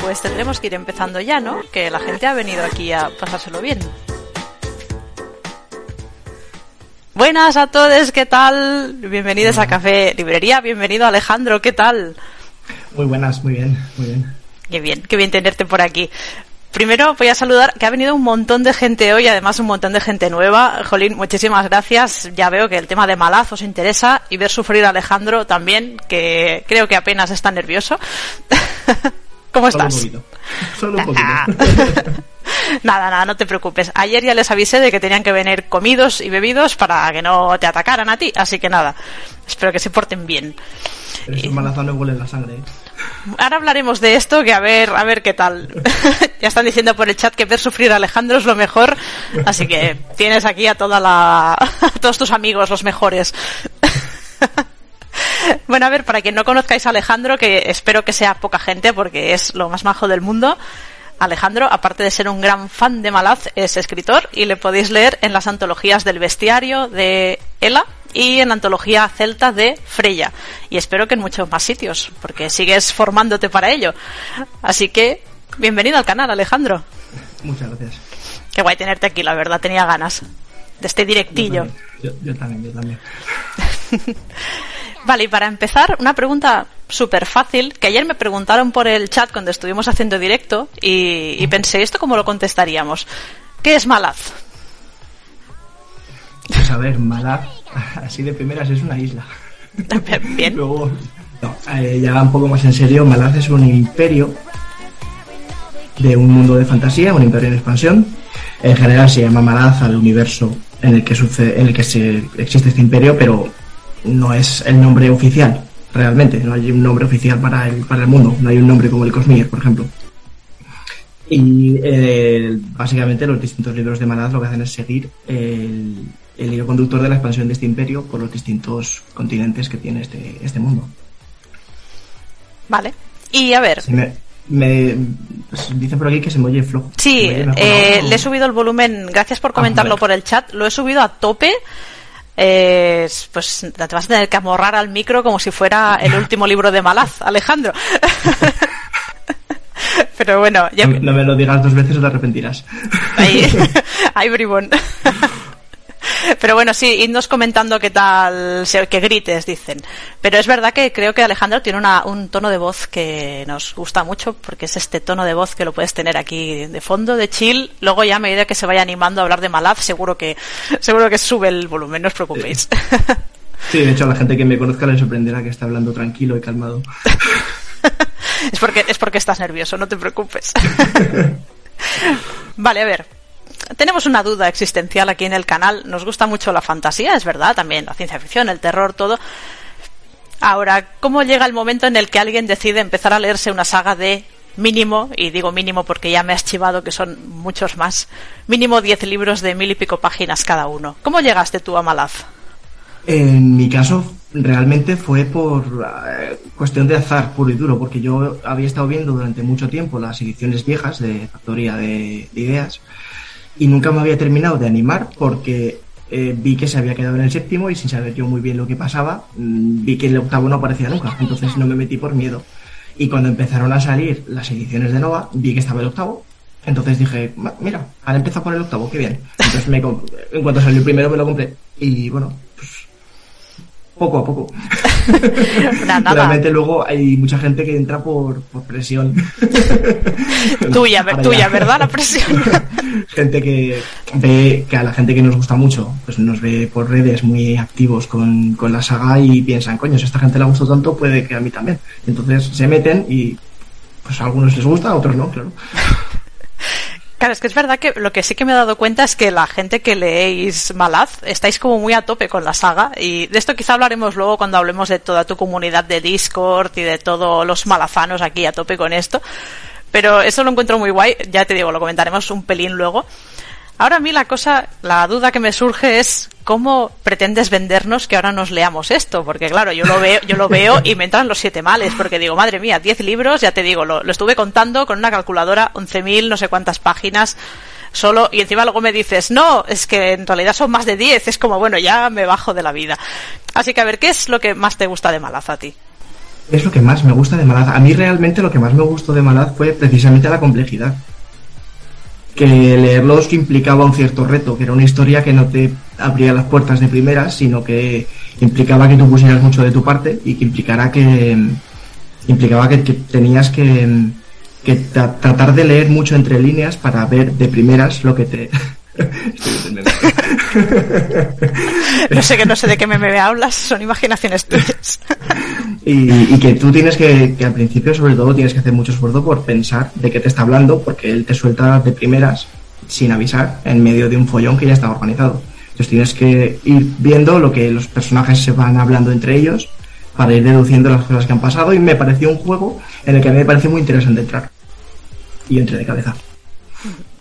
Pues tendremos que ir empezando ya, ¿no? Que la gente ha venido aquí a pasárselo bien. Buenas a todos, ¿qué tal? Bienvenidos a Café Librería, bienvenido Alejandro, ¿qué tal? Muy buenas, muy bien, muy bien. Qué bien, qué bien tenerte por aquí. Primero voy a saludar que ha venido un montón de gente hoy, además un montón de gente nueva. Jolín, muchísimas gracias. Ya veo que el tema de Malaz os interesa y ver sufrir a Alejandro también, que creo que apenas está nervioso. ¿Cómo estás? Solo un poquito. Solo un poquito. nada, nada, no te preocupes. Ayer ya les avisé de que tenían que venir comidos y bebidos para que no te atacaran a ti, así que nada. Espero que se porten bien. Pero esos huelen la sangre. ¿eh? Ahora hablaremos de esto, que a ver, a ver qué tal. ya están diciendo por el chat que ver sufrir a Alejandro es lo mejor, así que tienes aquí a toda la, a todos tus amigos, los mejores. Bueno, a ver, para quien no conozcáis a Alejandro, que espero que sea poca gente porque es lo más majo del mundo, Alejandro, aparte de ser un gran fan de Malaz, es escritor y le podéis leer en las antologías del bestiario de Ela y en la antología celta de Freya. Y espero que en muchos más sitios, porque sigues formándote para ello. Así que, bienvenido al canal, Alejandro. Muchas gracias. Qué guay tenerte aquí, la verdad, tenía ganas de este directillo. Yo, yo también, yo también. Vale, y para empezar, una pregunta súper fácil, que ayer me preguntaron por el chat cuando estuvimos haciendo directo y, y pensé, ¿esto cómo lo contestaríamos? ¿Qué es Malaz? Pues a ver, Malaz, así de primeras es una isla. Bien. Luego, no, eh, ya un poco más en serio, Malaz es un imperio de un mundo de fantasía, un imperio en expansión. En general se llama Malaz al universo en el que sucede, en el que se, existe este imperio, pero no es el nombre oficial, realmente. No hay un nombre oficial para el, para el mundo. No hay un nombre como el Cosmere, por ejemplo. Y eh, básicamente los distintos libros de Malaz lo que hacen es seguir el, el hilo conductor de la expansión de este imperio por los distintos continentes que tiene este, este mundo. Vale. Y a ver. Me, me pues, dice por aquí que se me oye flojo. Sí, ¿Se me oye mejor eh, le he subido el volumen, gracias por comentarlo vale. por el chat, lo he subido a tope. Eh, pues te vas a tener que amorrar al micro como si fuera el último libro de Malaz, Alejandro. Pero bueno, ya, No, no me lo digas dos veces o te arrepentirás. Ahí, ahí bribón. Pero bueno, sí, idnos comentando qué tal, que grites, dicen. Pero es verdad que creo que Alejandro tiene una- un tono de voz que nos gusta mucho, porque es este tono de voz que lo puedes tener aquí de fondo, de chill. Luego ya a medida que se vaya animando a hablar de Malaz, seguro que, seguro que sube el volumen, no os preocupéis. Sí, de hecho a la gente que me conozca le sorprenderá que está hablando tranquilo y calmado. es porque, es porque estás nervioso, no te preocupes. vale, a ver. Tenemos una duda existencial aquí en el canal. Nos gusta mucho la fantasía, es verdad, también la ciencia ficción, el terror, todo. Ahora, ¿cómo llega el momento en el que alguien decide empezar a leerse una saga de mínimo, y digo mínimo porque ya me has chivado que son muchos más, mínimo 10 libros de mil y pico páginas cada uno? ¿Cómo llegaste tú a Malaz? En mi caso, realmente fue por eh, cuestión de azar puro y duro, porque yo había estado viendo durante mucho tiempo las ediciones viejas de Factoría de, de Ideas y nunca me había terminado de animar porque eh, vi que se había quedado en el séptimo y sin saber yo muy bien lo que pasaba, mm, vi que el octavo no aparecía nunca, entonces no me metí por miedo. Y cuando empezaron a salir las ediciones de Nova, vi que estaba el octavo. Entonces dije, "Ma- mira, han empezado por el octavo, qué bien. Entonces me en cuanto salió el primero me lo compré. Y bueno, poco a poco. Nada, luego hay mucha gente que entra por, por presión. Tuya, ver- tuya. ¿verdad? La presión. gente que ve que a la gente que nos gusta mucho, pues nos ve por redes muy activos con, con la saga y piensan, coño, si a esta gente le gustó tanto, puede que a mí también. Entonces se meten y pues a algunos les gusta, a otros no, claro. Claro, es que es verdad que lo que sí que me he dado cuenta es que la gente que leéis Malaz estáis como muy a tope con la saga y de esto quizá hablaremos luego cuando hablemos de toda tu comunidad de Discord y de todos los malazanos aquí a tope con esto. Pero eso lo encuentro muy guay, ya te digo, lo comentaremos un pelín luego. Ahora a mí la cosa, la duda que me surge es cómo pretendes vendernos que ahora nos leamos esto, porque claro, yo lo veo, yo lo veo y me entran los siete males, porque digo, madre mía, 10 libros, ya te digo, lo, lo estuve contando con una calculadora, 11.000 no sé cuántas páginas solo, y encima luego me dices, no, es que en realidad son más de 10, es como, bueno, ya me bajo de la vida. Así que a ver, ¿qué es lo que más te gusta de Malaz a ti? Es lo que más me gusta de Malaz. A mí realmente lo que más me gustó de Malaz fue precisamente la complejidad. Que leerlos implicaba un cierto reto, que era una historia que no te abría las puertas de primeras, sino que implicaba que tú pusieras mucho de tu parte y que implicara que implicaba que, tenías que, que tratar de leer mucho entre líneas para ver de primeras lo que te no sé que no sé de qué me, me hablas, son imaginaciones tuyas. y, que tú tienes que, que al principio sobre todo tienes que hacer mucho esfuerzo por pensar de qué te está hablando, porque él te suelta de primeras, sin avisar, en medio de un follón que ya está organizado. Entonces tienes que ir viendo lo que los personajes se van hablando entre ellos para ir deduciendo las cosas que han pasado y me pareció un juego en el que a mí me pareció muy interesante entrar. Y entré de cabeza.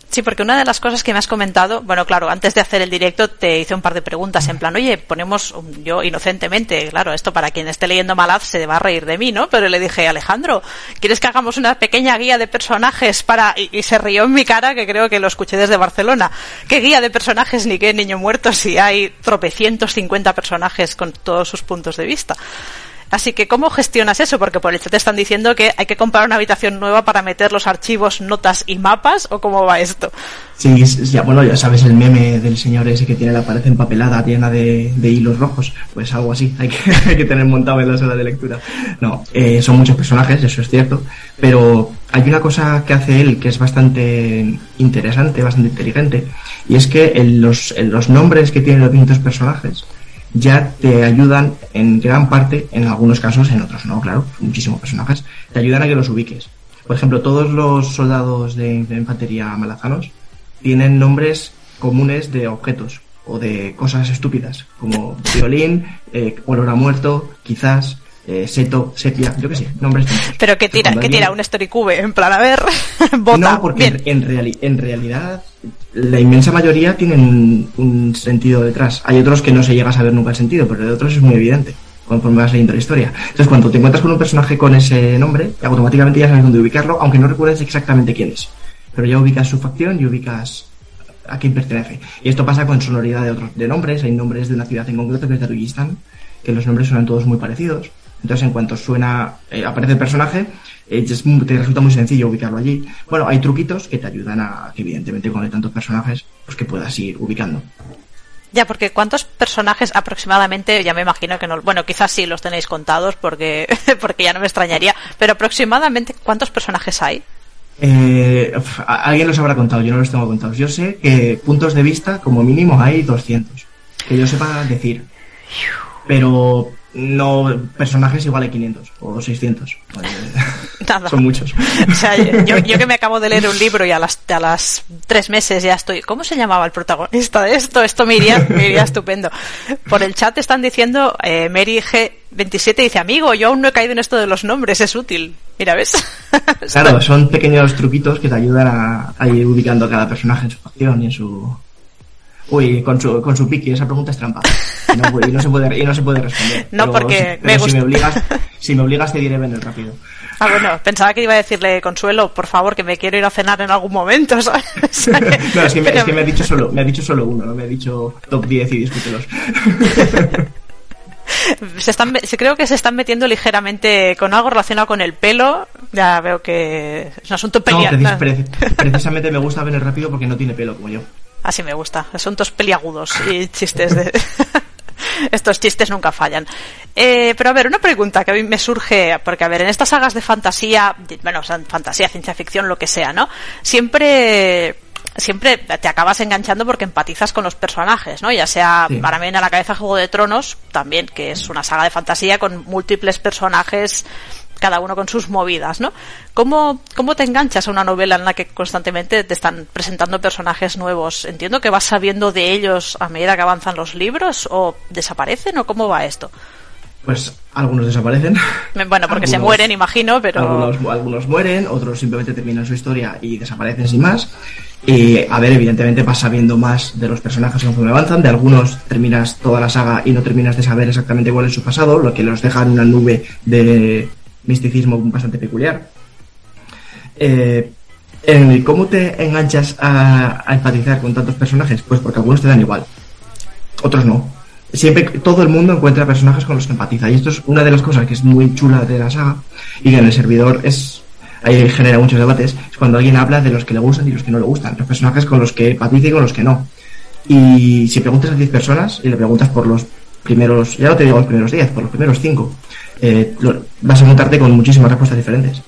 Sí, porque una de las cosas que me has comentado, bueno, claro, antes de hacer el directo te hice un par de preguntas en plan, oye, ponemos, yo inocentemente, claro, esto para quien esté leyendo Malaz se va a reír de mí, ¿no? Pero le dije, Alejandro, ¿quieres que hagamos una pequeña guía de personajes para, y, se rió en mi cara, que creo que lo escuché desde Barcelona. ¿Qué guía de personajes ni qué niño muerto si hay tropecientos cincuenta personajes con todos sus puntos de vista? Así que, ¿cómo gestionas eso? Porque por el chat te están diciendo que hay que comprar una habitación nueva para meter los archivos, notas y mapas, ¿o cómo va esto? Sí, ya, bueno, ya sabes el meme del señor ese que tiene la pared empapelada llena de, hilos rojos. Pues algo así, hay que, hay que tener montado en la sala de lectura. No, eh, son muchos personajes, eso es cierto, pero hay una cosa que hace él que es bastante interesante, bastante inteligente, y es que en los, en los nombres que tienen los distintos personajes, ya te ayudan en gran parte, en algunos casos, en otros no, claro, muchísimos personajes, te ayudan a que los ubiques. Por ejemplo, todos los soldados de, infantería malazanos tienen nombres comunes de objetos o de cosas estúpidas, como violín, eh, olor a muerto, quizás, eh, seto, sepia, yo qué sé, nombres Pero que tira, que tira un Storycube, en plan, a ver. No, porque En, en realidad la inmensa mayoría tienen un, sentido detrás. Hay otros que no se llega a saber nunca el sentido, pero de otros es muy evidente conforme vas leyendo la historia. Entonces, cuando te encuentras con un personaje con ese nombre, automáticamente ya sabes dónde ubicarlo, aunque no recuerdes exactamente quién es. Pero ya ubicas su facción y ubicas a quién pertenece. Y esto pasa con sonoridad de otros de nombres. Hay nombres de una ciudad en concreto que es Darujistan, que los nombres suenan todos muy parecidos. Entonces, en cuanto suena, eh, aparece el personaje, eh, te resulta muy sencillo ubicarlo allí. Bueno, hay truquitos que te ayudan a que, evidentemente, cuando hay tantos personajes, pues que puedas ir ubicando. Ya, porque ¿cuántos personajes aproximadamente? Ya me imagino que no. Bueno, quizás sí los tenéis contados porque, porque ya no me extrañaría. Pero aproximadamente, ¿cuántos personajes hay? Eh, alguien los habrá contado, yo no los tengo contados. Yo sé que puntos de vista, como mínimo, hay 200. Que yo sepa decir. Pero no personajes igual a 500 o 600. Son muchos. O sea, yo, que me acabo de leer un libro y a las, a las tres meses ya estoy. ¿Cómo se llamaba el protagonista de esto? Esto me iría, me iría estupendo. Por el chat están diciendo, eh, Mary G27 dice, amigo, yo aún no he caído en esto de los nombres, es útil. Mira, ¿ves? claro, son pequeños truquitos que te ayudan a, a ir ubicando a cada personaje en su facción y en su, Uy, con su, con su piqui, esa pregunta es trampa. Y no, y no, se, puede, y no se puede responder. No, porque me gusta. Si me, obligas, si me obligas, te diré venir rápido. Ah, bueno, pensaba que iba a decirle, Consuelo, por favor, que me quiero ir a cenar en algún momento, ¿sabes? no, es que, me, es que me, ha dicho solo, me ha dicho solo uno, no me ha dicho top 10 y discútelos. se están, se, creo que se están metiendo ligeramente con algo relacionado con el pelo. Ya veo que es un asunto peleado. No, precisamente me gusta venir rápido porque no tiene pelo como yo. Así me gusta. Asuntos peliagudos y chistes de... Estos chistes nunca fallan. Eh, pero a ver, una pregunta que a mí me surge, porque a ver, en estas sagas de fantasía, bueno, fantasía, ciencia ficción, lo que sea, ¿no? Siempre siempre te acabas enganchando porque empatizas con los personajes, ¿no? Ya sea para mí en la cabeza Juego de Tronos, también, que es una saga de fantasía con múltiples personajes cada uno con sus movidas, ¿no? ¿Cómo, ¿Cómo te enganchas a una novela en la que constantemente te están presentando personajes nuevos? Entiendo que vas sabiendo de ellos a medida que avanzan los libros o desaparecen o cómo va esto. Pues algunos desaparecen. Bueno, porque se mueren, imagino, pero... Algunos, algunos mueren, otros simplemente terminan su historia y desaparecen sin más. Y a ver, evidentemente vas sabiendo más de los personajes conforme avanzan. De algunos terminas toda la saga y no terminas de saber exactamente cuál es su pasado, lo que los deja en una nube de misticismo bastante peculiar. Eh, ¿Cómo te enganchas a, empatizar con tantos personajes? Pues porque algunos te dan igual, otros no. siempre todo el mundo encuentra personajes con los que empatiza. Y esto es una de las cosas que es muy chula de la saga y que en el servidor es ahí genera muchos debates, es cuando alguien habla de los que le gustan y los que no le gustan, los personajes con los que empatiza y con los que no. Y si preguntas a 10 personas y le preguntas por los primeros, ya no te digo los primeros 10, por los primeros 5, eh, vas a encontrarte con muchísimas respuestas diferentes.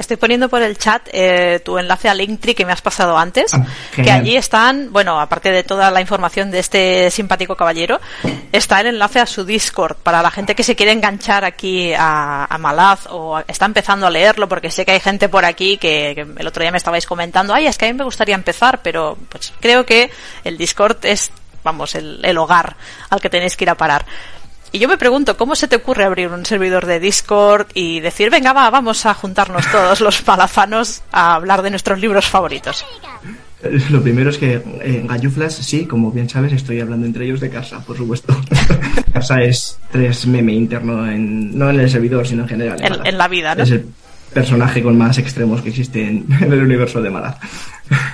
Estoy poniendo por el chat eh, tu enlace a Linktree que me has pasado antes, Ah, que allí están, bueno, aparte de toda la información de este simpático caballero, está el enlace a su Discord para la gente que se quiere enganchar aquí a, a Malaz o está empezando a leerlo, porque sé que hay gente por aquí que, que el otro día me estabais comentando, ay, es que a mí me gustaría empezar, pero pues creo que el Discord es, vamos, el, el hogar al que tenéis que ir a parar. Y yo me pregunto, ¿cómo se te ocurre abrir un servidor de Discord y decir, venga, va, vamos a juntarnos todos los malazanos a hablar de nuestros libros favoritos? Lo primero es que eh, en Galluflas, sí, como bien sabes, estoy hablando entre ellos de casa, por supuesto. casa es tres meme interno, en, no en el servidor, sino en general. En- la vida, ¿no? Es el personaje con más extremos que existe en, en el universo de Malaz.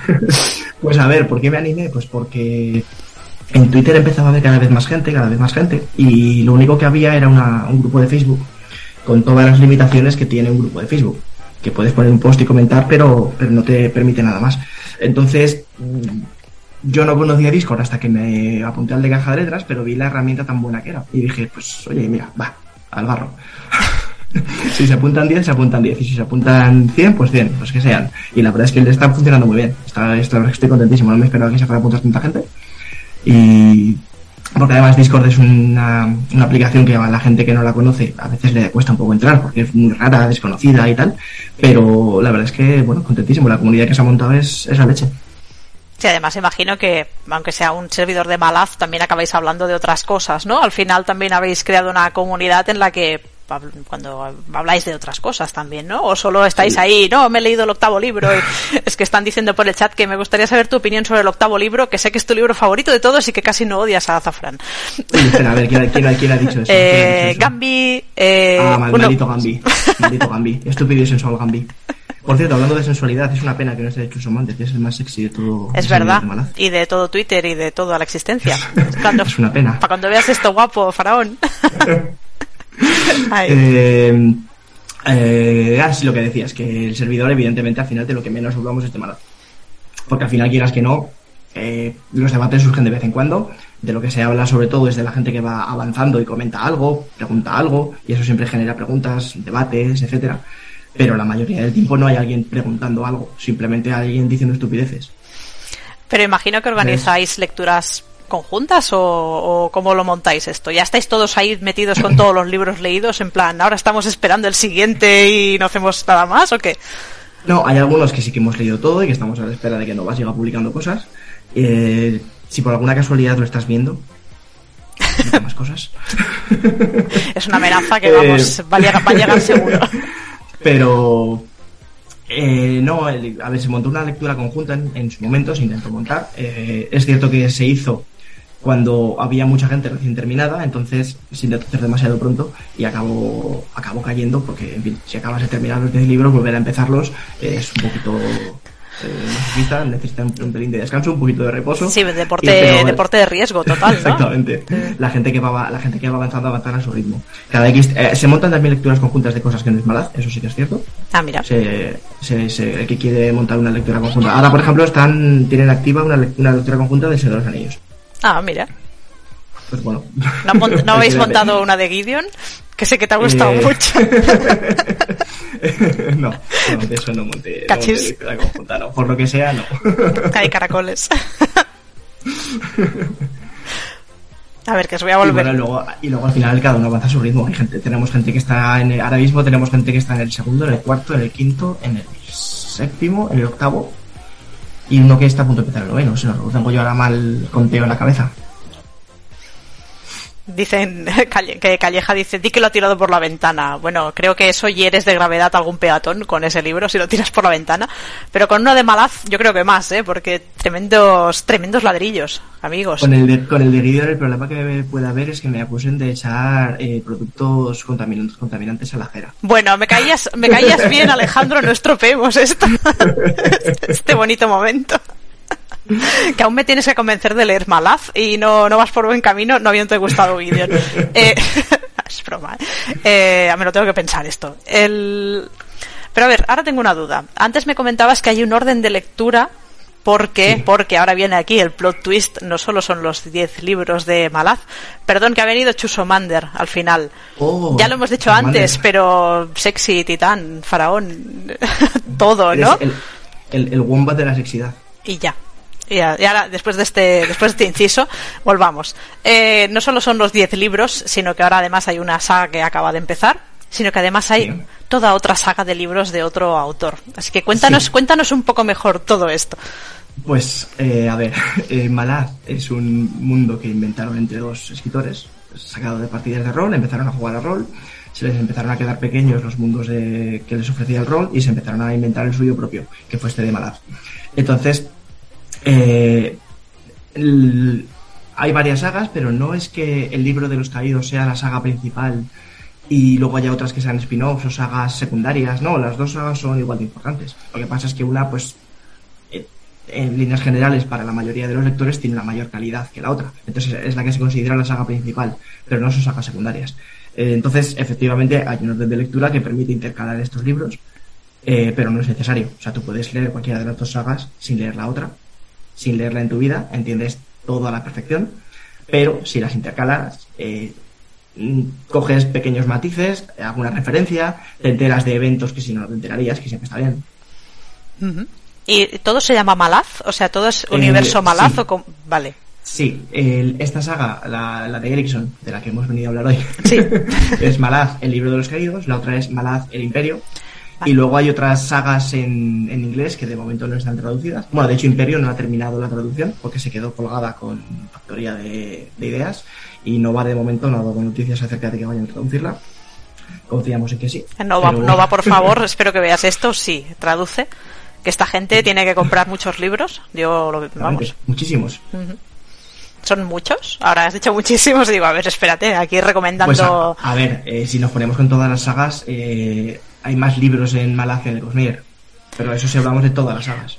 pues a ver, ¿por qué me animé? Pues porque en Twitter empezaba a haber cada vez más gente, cada vez más gente, y lo único que había era una- un grupo de Facebook con todas las limitaciones que tiene un grupo de Facebook. Que puedes poner un post y comentar, pero, pero no te permite nada más. Entonces, mm, yo no conocía Discord hasta que me apunté al de caja de letras, pero vi la herramienta tan buena que era. Y dije, pues, oye, mira, va, al barro. si se apuntan 10, se apuntan 10. Y si se apuntan 100, pues 100, pues que sean. Y la verdad es que le está funcionando muy bien. Está, está- estoy contentísimo. No me esperaba que se fuera a apuntar tanta gente. Y porque además Discord es una, una aplicación que a la gente que no la conoce a veces le cuesta un poco entrar porque es muy rara, desconocida y tal, pero la verdad es que, bueno, contentísimo, la comunidad que se ha montado es, es la leche. Sí, además imagino que, aunque sea un servidor de Malaz, también acabáis hablando de otras cosas, ¿no? Al final también habéis creado una comunidad en la que cuando habláis de otras cosas también, ¿no? O solo estáis ahí, no, me he leído el octavo libro y es que están diciendo por el chat que me gustaría saber tu opinión sobre el octavo libro, que sé que es tu libro favorito de todos y que casi no odias a Azafrán. Espera, a ver, ¿quién, quién, quién ha dicho eso? ¿Quién ha Eh, dicho eso? Gambi, eh, Ah, mal- uno- maldito Gambi. Maldito Gambi. Estúpido y sensual Gambi. Por cierto, hablando de sensualidad, es una pena que no esté hecho Somante, que es el más sexy de todo. Es verdad. de. Y de todo Twitter y de toda la existencia. Cuando, Es una pena. Para cuando veas esto guapo, faraón. Eh, eh, lo que decías, que el servidor, evidentemente, al final de lo que menos hablamos es de. Porque al final, quieras que no, eh, los debates surgen de vez en cuando. De lo que se habla, sobre todo, es de la gente que va avanzando y comenta algo, pregunta algo, y eso siempre genera preguntas, debates, etcétera. Pero la mayoría del tiempo no hay alguien preguntando algo, simplemente alguien diciendo estupideces. Pero imagino que organizáis lecturas conjuntas o, o cómo lo montáis esto. ¿Ya estáis todos ahí metidos con todos los libros leídos en plan, ahora estamos esperando el siguiente y no hacemos nada más o qué? No, hay algunos que sí que hemos leído todo y que estamos a la espera de que Nova siga publicando cosas. Eh, si por alguna casualidad lo estás viendo, más cosas. Es una amenaza que Eh. vamos, va a llegar, va a llegar seguro. Pero eh, no, el- a ver, se montó una lectura conjunta en, en su momento, se intentó montar. Eh, es cierto que se hizo cuando había mucha gente recién terminada, entonces intentó hacer demasiado pronto y acabó, acabó cayendo porque, en fin, si acabas de terminar los 10 libros, volver a empezarlos eh, es un poquito eh, masoquista, necesita un, un pelín de descanso, un poquito de reposo. Sí, deporte, pero- deporte de riesgo total, ¿no? Exactamente. La gente que va la gente que va avanzando avanzar a su ritmo. Cada X, eh, se montan también lecturas conjuntas de cosas que no es malaz, eso sí que es cierto. Ah, mira. Se, se, se- el que quiere montar una lectura conjunta. Ahora, por ejemplo, están tienen activa una, una lectura conjunta de Señor de los Anillos. Ah, mira. Pues bueno. ¿No, han mont- no habéis montado una de Gideon? Que sé que te ha gustado Eh, mucho. no, no, de eso no monté, no monté Cachis. lectura conjunta, no. Por lo que sea, no. Hay caracoles. A ver, que os voy a Y, volver. bueno, luego, y luego al final cada uno avanza a su ritmo. Hay gente, tenemos gente que está en el- ahora mismo tenemos gente que está en el segundo, en el cuarto, en el quinto, en el séptimo, en el octavo y uno que está a punto de empezar el noveno. Si no lo tengo yo ahora mal conteo en la cabeza. Dicen que Calleja dice, di que lo ha tirado por la ventana. Bueno, creo que eso hieres de gravedad a algún peatón con ese libro si lo tiras por la ventana. Pero con uno de Malaz yo creo que más, ¿eh? Porque tremendos, tremendos ladrillos, amigos. Con el de, con el de Gideon, el problema que puede haber es que me acusen de echar eh, productos contaminantes, contaminantes a la acera. Bueno, me caías, me caías bien, Alejandro, no estropeemos esto. este bonito momento. que aún me tienes que convencer de leer Malaz y no, no vas por buen camino, no habiéndote gustado Gideon. Eh, es broma, ¿eh? me lo tengo que pensar esto. El... Pero a ver, ahora tengo una duda. Antes me comentabas que hay un orden de lectura porque, porque ahora viene aquí el plot twist, no solo son los 10 libros de Malaz, perdón que ha venido Chusomander al final. Oh, ya lo hemos dicho antes, pero sexy, titán, faraón, todo, ¿no? El, el, el wombat de la sexidad. Y ya. Y ahora, después de este, después de este inciso, volvamos. Eh, no solo son los 10 libros, sino que ahora además hay una saga que acaba de empezar, sino que además hay toda otra saga de libros de otro autor. Así que cuéntanos, cuéntanos un poco mejor todo esto. Pues, eh, a ver, eh, Malaz es un mundo que inventaron entre dos escritores, sacado de partidas de rol, empezaron a jugar a rol, se les empezaron a quedar pequeños los mundos de, que les ofrecía el rol y se empezaron a inventar el suyo propio, que fue este de Malaz. Entonces, eh, hay varias sagas, pero no es que el libro de los caídos sea la saga principal y luego haya otras que sean spin-offs o sagas secundarias. No, las dos sagas son igual de importantes. Lo que pasa es que una, pues, en líneas generales para la mayoría de los lectores tiene una mayor calidad que la otra. Entonces es la que se considera la saga principal, pero no son sagas secundarias. Eh, entonces, efectivamente, hay un orden de lectura que permite intercalar estos libros, eh, pero no es necesario. O sea, tú puedes leer cualquiera de las dos sagas sin leer la otra, sin leerla en tu vida, entiendes todo a la perfección, pero si las intercalas, eh, coges pequeños matices, alguna referencia, te enteras de eventos que si no te enterarías, que siempre está bien. ¿Y todo se llama Malaz? O sea, todo es eh, universo Malaz o con... Vale. Sí, esta saga, la, de Erickson, de la que hemos venido a hablar hoy, sí. es Malaz, el libro de los caídos, la otra es Malaz, el imperio, y luego hay otras sagas en, en, inglés que de momento no están traducidas. Bueno, de hecho Imperio no ha terminado la traducción porque se quedó colgada con factoría de, ideas y no va de momento, no ha dado noticias acerca de que vayan a traducirla. Confiamos en que sí. No va, no va por favor, espero que veas esto, sí, traduce que esta gente tiene que comprar muchos libros. Yo lo vamos. Muchísimos. ¿Son muchos? Ahora has dicho muchísimos. Digo, a ver, espérate, aquí recomendando. Pues a, ver, eh, si nos ponemos con todas las sagas, eh, hay más libros en Malacia de Cosmier. Pero eso si hablamos de todas las sagas.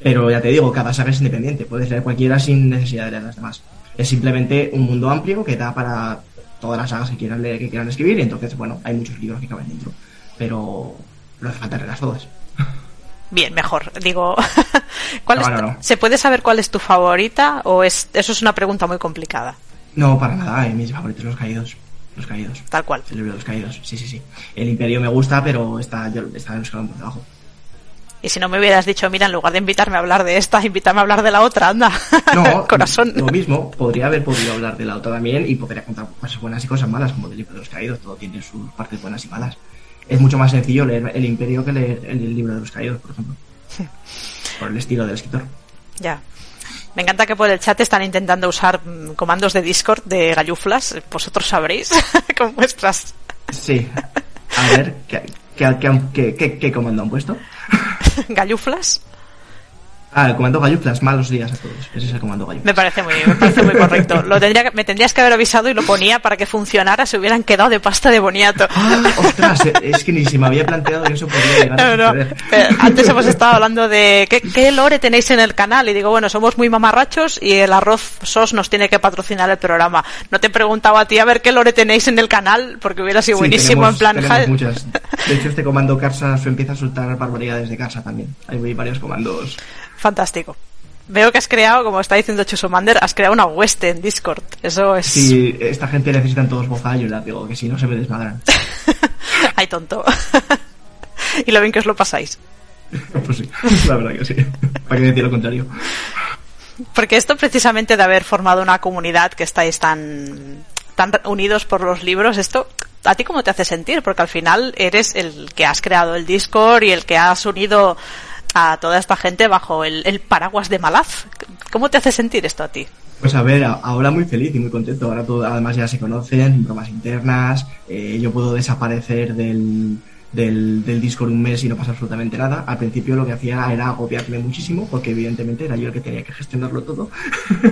Pero ya te digo, cada saga es independiente. Puedes leer cualquiera sin necesidad de leer las demás. Es simplemente un mundo amplio que da para todas las sagas que quieran leer, que quieran escribir. Y entonces, bueno, hay muchos libros que caben dentro. Pero no hace falta leerlas todas. Bien, mejor. Digo, ¿cuál ¿se puede saber cuál es tu favorita o es eso es una pregunta muy complicada? No, para nada. Eh, mis favoritos los caídos. Los caídos. Tal cual. El libro de los caídos. Sí, sí, sí. El Imperio me gusta, pero está, yo, está en por debajo. Y si no me hubieras dicho, mira, en lugar de invitarme a hablar de esta, invítame a hablar de la otra, anda. No, corazón. Lo mismo, podría haber podido hablar de la otra también y podría contar cosas buenas y cosas malas, como del libro de los caídos. Todo tiene sus partes buenas y malas es mucho más sencillo leer El Imperio que leer el libro de los caídos, por ejemplo. Por el estilo del escritor. Ya. Me encanta que por el chat están intentando usar mm, comandos de Discord de galluflas. Vosotros sabréis con vuestras. Sí. A ver, ¿qué, qué, qué comando han puesto? ¿Galluflas? Ah, el comando Galluflas, malos días a todos. Ese es el comando Galluflas. Me parece muy, me parece muy correcto. Lo tendría, me tendrías que haber avisado y lo ponía para que funcionara, se hubieran quedado de pasta de boniato. Ah, ostras, es que ni se me había planteado que eso podría llegar a no, no. Antes hemos estado hablando de ¿qué, ¿qué, lore tenéis en el canal y digo, bueno, somos muy mamarrachos y el arroz sos nos tiene que patrocinar el programa. No te he preguntado a ti a ver qué lore tenéis en el canal porque hubiera sido buenísimo en plan. Muchas. De hecho, este comando Carsa empieza a soltar barbaridades de Carsa también. Hay varios comandos Fantástico. Veo que has creado, como está diciendo Chusomander, has creado una West en Discord. Eso es. Sí, esta gente necesitan todos digo, que si no se me desmadran. Ay, tonto. y lo bien que os lo pasáis. pues sí, la verdad que sí. Para que decir lo contrario. Porque esto precisamente de haber formado una comunidad que estáis tan, tan unidos por los libros, esto ¿a ti cómo te hace sentir? Porque al final eres el que has creado el Discord y el que has unido a toda esta gente bajo el, paraguas de Malaz. ¿Cómo te hace sentir esto a ti? Pues a ver, ahora muy feliz y muy contento. Ahora todo, además ya se conocen, bromas internas. Eh, yo puedo desaparecer del, del, del Discord un mes y no pasa absolutamente nada. Al principio lo que hacía era agobiarme muchísimo, porque evidentemente era yo el que tenía que gestionarlo todo.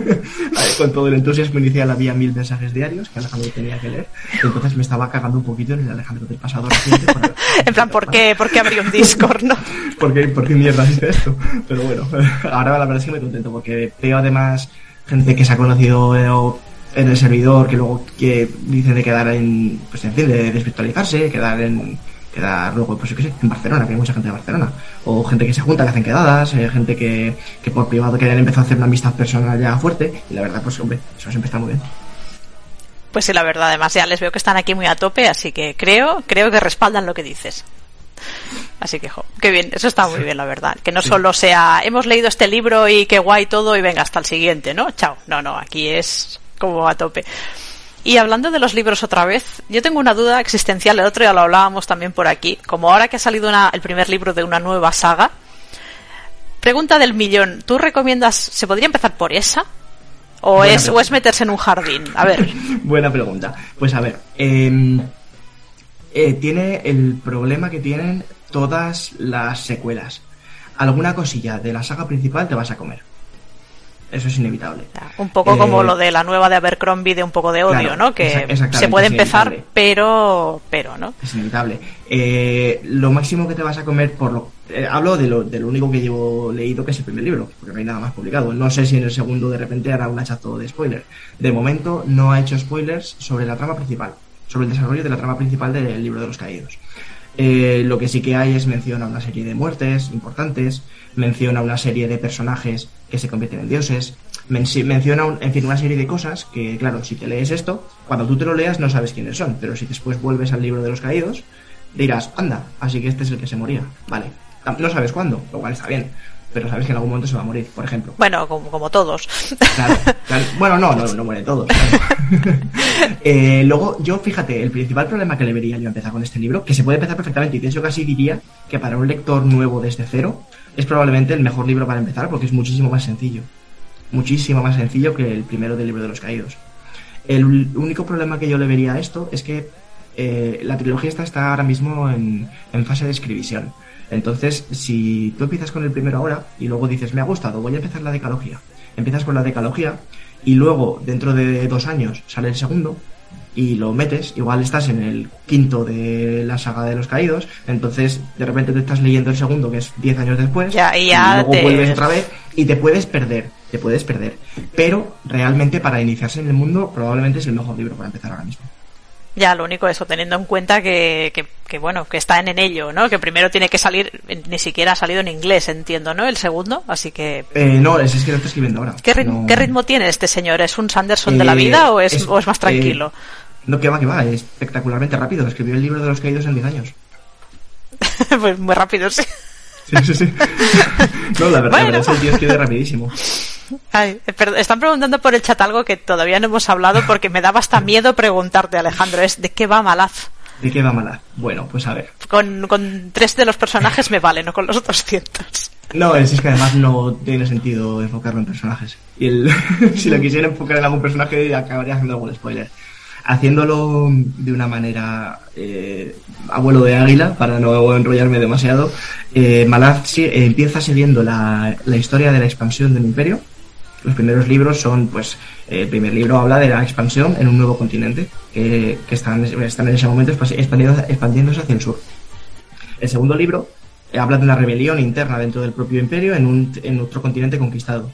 Con todo el entusiasmo inicial había mil mensajes diarios que Alejandro tenía que leer. Entonces me estaba cagando un poquito en el Alejandro del pasado reciente. en plan, ¿por qué, ¿por qué abrí un Discord, no? ¿Por qué, ¿Por qué mierda hice esto? Pero bueno, ahora la verdad es que me contento, porque veo además gente que se ha conocido en el servidor que luego que dicen de quedar en, pues en fin, de desvirtualizarse, quedar en quedar luego, pues yo qué sé, en Barcelona, que hay mucha gente de Barcelona, o gente que se junta, que hacen quedadas, eh, gente que, que por privado que hayan empezado a hacer una amistad personal ya fuerte, y la verdad, pues hombre, eso siempre está muy bien. Pues sí, la verdad, además ya les veo que están aquí muy a tope, así que creo, creo que respaldan lo que dices. Así que, jo, qué bien, eso está muy bien, la verdad. Que no solo sea, hemos leído este libro y qué guay todo y venga hasta el siguiente, ¿no? Chao. No, no, aquí es como a tope. Y hablando de los libros otra vez, yo tengo una duda existencial, el otro ya lo hablábamos también por aquí, como ahora que ha salido el primer libro de una nueva saga, pregunta del millón, ¿tú recomiendas, se podría empezar por esa? ¿O es, ¿O es meterse en un jardín? A ver. Buena pregunta. Pues a ver, em, eh, tiene el problema que tienen todas las secuelas. Alguna cosilla de la saga principal te vas a comer. Eso es inevitable. Un poco como eh, lo de la nueva de Abercrombie de un poco de odio, ¿no? Que se puede empezar, pero, pero, ¿no? Es inevitable. Eh, lo máximo que te vas a comer por lo... Eh, hablo de lo, de lo único que llevo leído, que es el primer libro, porque no hay nada más publicado. No sé si en el segundo de repente hará un hachazo de spoiler. De momento no ha hecho spoilers sobre la trama principal, sobre el desarrollo de la trama principal del libro de los caídos. Lo que sí que hay es mención a una serie de muertes importantes, menciona una serie de personajes que se convierten en dioses, menciona, en fin, una serie de cosas que, claro, si te lees esto, cuando tú te lo leas no sabes quiénes son, pero si después vuelves al libro de los caídos, dirás, anda, así que este es el que se moría, vale. No sabes cuándo, lo cual está bien, pero sabes que en algún momento se va a morir, por ejemplo. Bueno, como, todos. Bueno, no, no, no muere todos. Eh, luego, yo, fíjate, el principal problema que le vería yo a empezar con este libro, que se puede empezar perfectamente, y de hecho casi diría que para un lector nuevo desde cero, es probablemente el mejor libro para empezar porque es muchísimo más sencillo. Muchísimo más sencillo que el primero del libro de los caídos. El único problema que yo le vería a esto es que eh, la trilogía esta está ahora mismo en, fase de escribisión. Entonces, si tú empiezas con el primero ahora y luego dices, me ha gustado, voy a empezar la decalogía. Empiezas con la decalogía y luego, dentro de dos años, sale el segundo, y lo metes, igual estás en el quinto de la saga de los caídos, entonces de repente te estás leyendo el segundo que es 10 años después, y, luego vuelves otra vez y te puedes perder, te puedes perder. Pero realmente para iniciarse en el mundo probablemente es el mejor libro para empezar ahora mismo. Ya, lo único eso, teniendo en cuenta que, que, bueno, que están en ello, ¿no? Que primero tiene que salir, ni siquiera ha salido en inglés, entiendo, ¿no? El segundo, así que... Eh, no, es, que lo estoy escribiendo ahora. ¿Qué, ritmo tiene este señor? ¿Es un Sanderson de la eh, vida o es, o es más tranquilo? Eh, no, que va, que va, es espectacularmente rápido. Escribió el libro de los caídos en 10 años. pues muy rápido, sí. Sí, sí, sí. No, la verdad, es que el tío escribe rapidísimo. Ay, están preguntando por el chat algo que todavía no hemos hablado porque me daba hasta miedo preguntarte, Alejandro. Es ¿de qué va Malaz? ¿De qué va Malaz? Bueno, pues a ver. Con, con tres de los personajes me vale, no con los otros cientos. No, es que además no tiene sentido enfocarlo en personajes. Y el, si lo quisiera enfocar en algún personaje, acabaría haciendo algún spoiler haciéndolo de una manera eh, abuelo de águila, para no enrollarme demasiado, eh, Malaz eh, empieza siguiendo la, la, historia de la expansión del imperio. Los primeros libros son, pues, el primer libro habla de la expansión en un nuevo continente, que, que están, están, en ese momento expandiéndose hacia el sur. El segundo libro habla de una rebelión interna dentro del propio imperio en, un, en otro continente conquistado.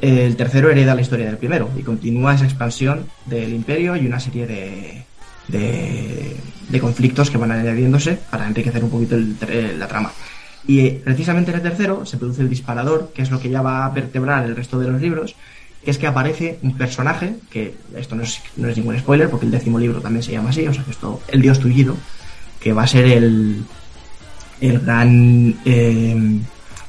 El tercero hereda la historia del primero y continúa esa expansión del imperio y una serie de, de, conflictos que van añadiéndose para enriquecer un poquito la trama. Y eh, precisamente en el tercero se produce el disparador, que es lo que ya va a vertebrar el resto de los libros, que es que aparece un personaje, que esto no es, ningún spoiler, porque el décimo libro también se llama así, o sea que esto, el dios tullido, que va a ser el, el gran eh,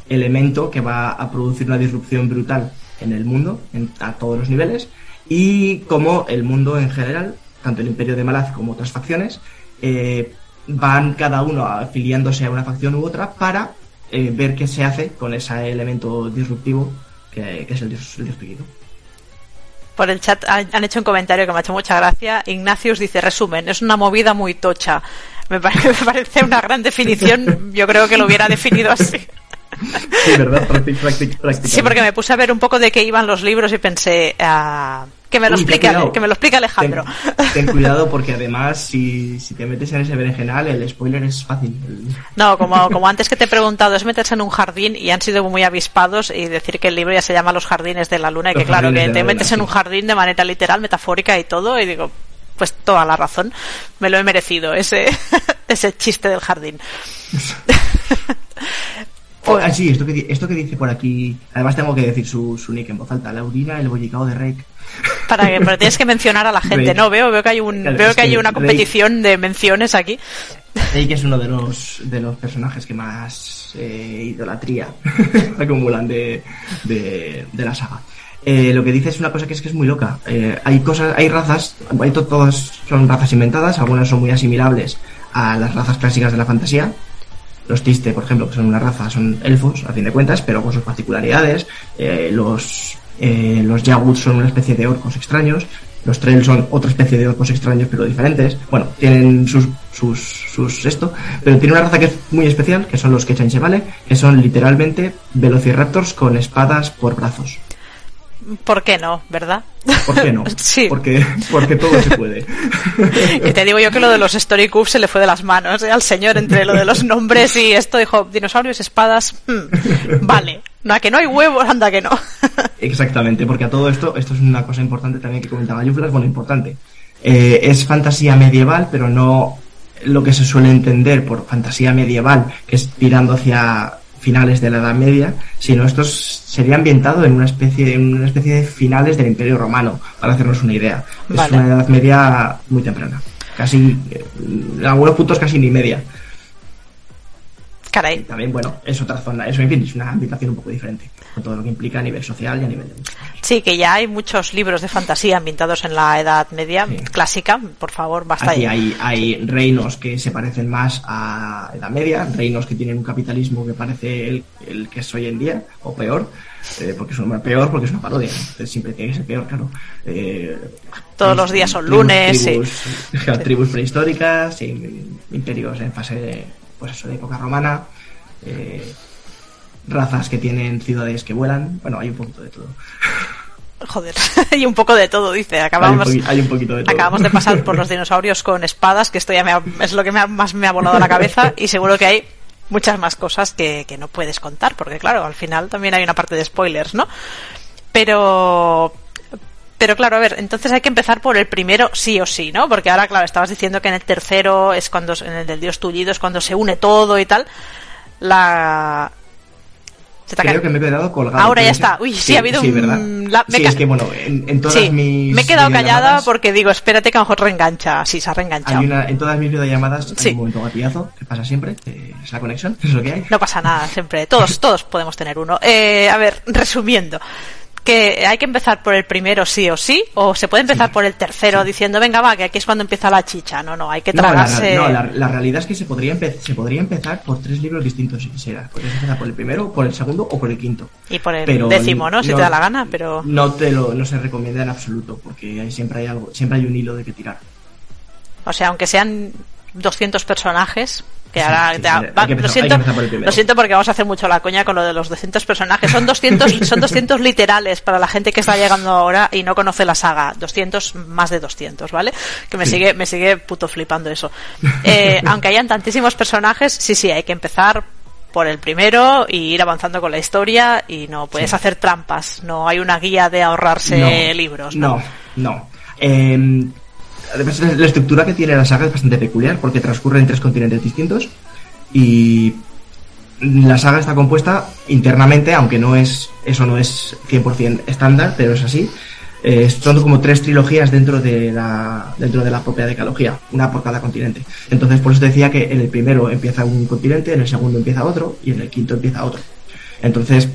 elemento que va a producir una disrupción brutal en el mundo, a todos los niveles, y como el mundo en general, tanto el Imperio de Malaz como otras facciones, eh, van cada uno afiliándose a una facción u otra para eh, ver qué se hace con ese elemento disruptivo que, es el dios, el Por el chat han hecho un comentario que me ha hecho mucha gracia. Ignacius dice, resumen, es una movida muy tocha. Me, parece una gran definición. Yo creo que lo hubiera definido así. Sí, ¿verdad? sí, porque me puse a ver un poco de qué iban los libros y pensé, ah, que me lo explique, que me lo explique Alejandro. Ten, cuidado porque además si, si, te metes en ese berenjenal el spoiler es fácil. No, como, como antes que te he preguntado, es meterse en un jardín y han sido muy avispados y decir que el libro ya se llama Los jardines de la luna y que claro, que te metes en un jardín de manera literal, metafórica y todo y digo, pues toda la razón, me lo he merecido ese, ese chiste del jardín. Pues, ah, sí, esto que, esto que dice por aquí, además tengo que decir su, su nick en voz alta, Laurina, el bollicao de Rake. Para que, pero tienes que mencionar a la gente, ¿no? Veo, veo que hay un, veo que, hay una competición de menciones aquí. Rake es uno de los, de los personajes que más eh, idolatría acumulan de, de, de, la saga. Eh, lo que dice es una cosa que es que es muy loca. Eh, hay cosas, hay razas, hay todas son razas inventadas, algunas son muy asimilables a las razas clásicas de la fantasía, los Tiste, por ejemplo, que son una raza, son elfos, a fin de cuentas, pero con sus particularidades. Eh, los eh, los Yaguts son una especie de orcos extraños. Los Trell son otra especie de orcos extraños, pero diferentes. Bueno, tienen sus, sus, sus esto, pero tiene una raza que es muy especial, que son los Quechanchevale, que son literalmente velociraptors con espadas por brazos. ¿Por qué no, verdad? ¿Por qué no? sí. Porque, porque todo se puede. y te digo yo que lo de los Story Cubes se le fue de las manos ¿eh? al señor entre lo de los nombres y esto dijo dinosaurios, espadas, hmm, vale. No, a que no hay huevos, anda que no. Exactamente, porque a todo esto, esto es una cosa importante también que comentaba Yuflas, bueno, importante. Eh, es fantasía medieval, pero no lo que se suele entender por fantasía medieval, que es tirando hacia finales de la Edad Media, sino esto sería ambientado en una especie, en una especie de finales del Imperio Romano, para hacernos una idea. Es una Edad Media muy temprana, casi, en algunos puntos casi ni media. Caray. también, bueno, es otra zona, eso en fin, es una ambientación un poco diferente, con todo lo que implica a nivel social y a nivel de... Sí, que ya hay muchos libros de fantasía ambientados en la Edad Media clásica, por favor, basta Aquí hay, hay reinos que se parecen más a Edad Media, reinos que tienen un capitalismo que parece el, el que es hoy en día, o peor, eh, porque es una peor, porque es una parodia, siempre tiene que ser peor, claro. Eh, Todos los días son lunes, tribus, tribus prehistóricas, imperios en fase de pues eso, de época romana, eh, razas que tienen ciudades que vuelan, bueno, hay un poquito de todo. Joder, hay un poco de todo, dice. Acabamos, hay un, poquito de todo. Acabamos de pasar por los dinosaurios con espadas, que esto ya me es lo que más me ha volado la cabeza, y seguro que hay muchas más cosas que, que no puedes contar, porque claro, al final también hay una parte de spoilers, ¿no? Pero, pero claro, a ver, entonces hay que empezar por el primero sí o sí, ¿no? Porque ahora, claro, estabas diciendo que en el tercero es cuando, en el del Dios tullido es cuando se une todo y tal. La... Creo que me he quedado colgado. Ahora ya está. Uy, sí, ha habido sí, un... sí, es que bueno, en, todas mis... Me he quedado callada porque digo, espérate que a lo mejor reengancha. Sí, se ha reenganchado. Hay una, en todas mis videollamadas hay un momento gatillazo, que pasa siempre, es la conexión, es lo que hay. No pasa nada, siempre. Todos, todos podemos tener uno. Eh, a ver, resumiendo que hay que empezar por el primero sí o sí, o se puede empezar por el tercero diciendo, venga, va, que aquí es cuando empieza la chicha. No, no, hay que tragarse. No, la, la, realidad es que se podría, se podría empezar por tres libros distintos si quisiera. Podrías empezar por el primero, por el segundo o por el quinto. Y por el décimo, ¿no? Si te da la gana, pero. No te lo, no se recomienda en absoluto, porque hay, siempre hay algo, siempre hay un hilo de que tirar. O sea, aunque sean 200 personajes, lo, siento, lo siento porque vamos a hacer mucho la coña con lo de los 200 personajes. Son 200, son 200 literales para la gente que está llegando ahora y no conoce la saga. 200, más de 200, ¿vale? Que me sigue, me sigue puto flipando eso. Eh, aunque hayan tantísimos personajes, sí, sí, hay que empezar por el primero y ir avanzando con la historia y no puedes hacer trampas. No hay una guía de ahorrarse libros. No, no. no. Eh, Además, la estructura que tiene la saga es bastante peculiar porque transcurre en tres continentes distintos y la saga está compuesta internamente, aunque no es eso no es 100% estándar, pero es así. Eh, son como tres trilogías dentro de la dentro de la propia decalogía, una por cada continente. Entonces, por eso decía que en el primero empieza un continente, en el segundo empieza otro y en el quinto empieza otro. Entonces,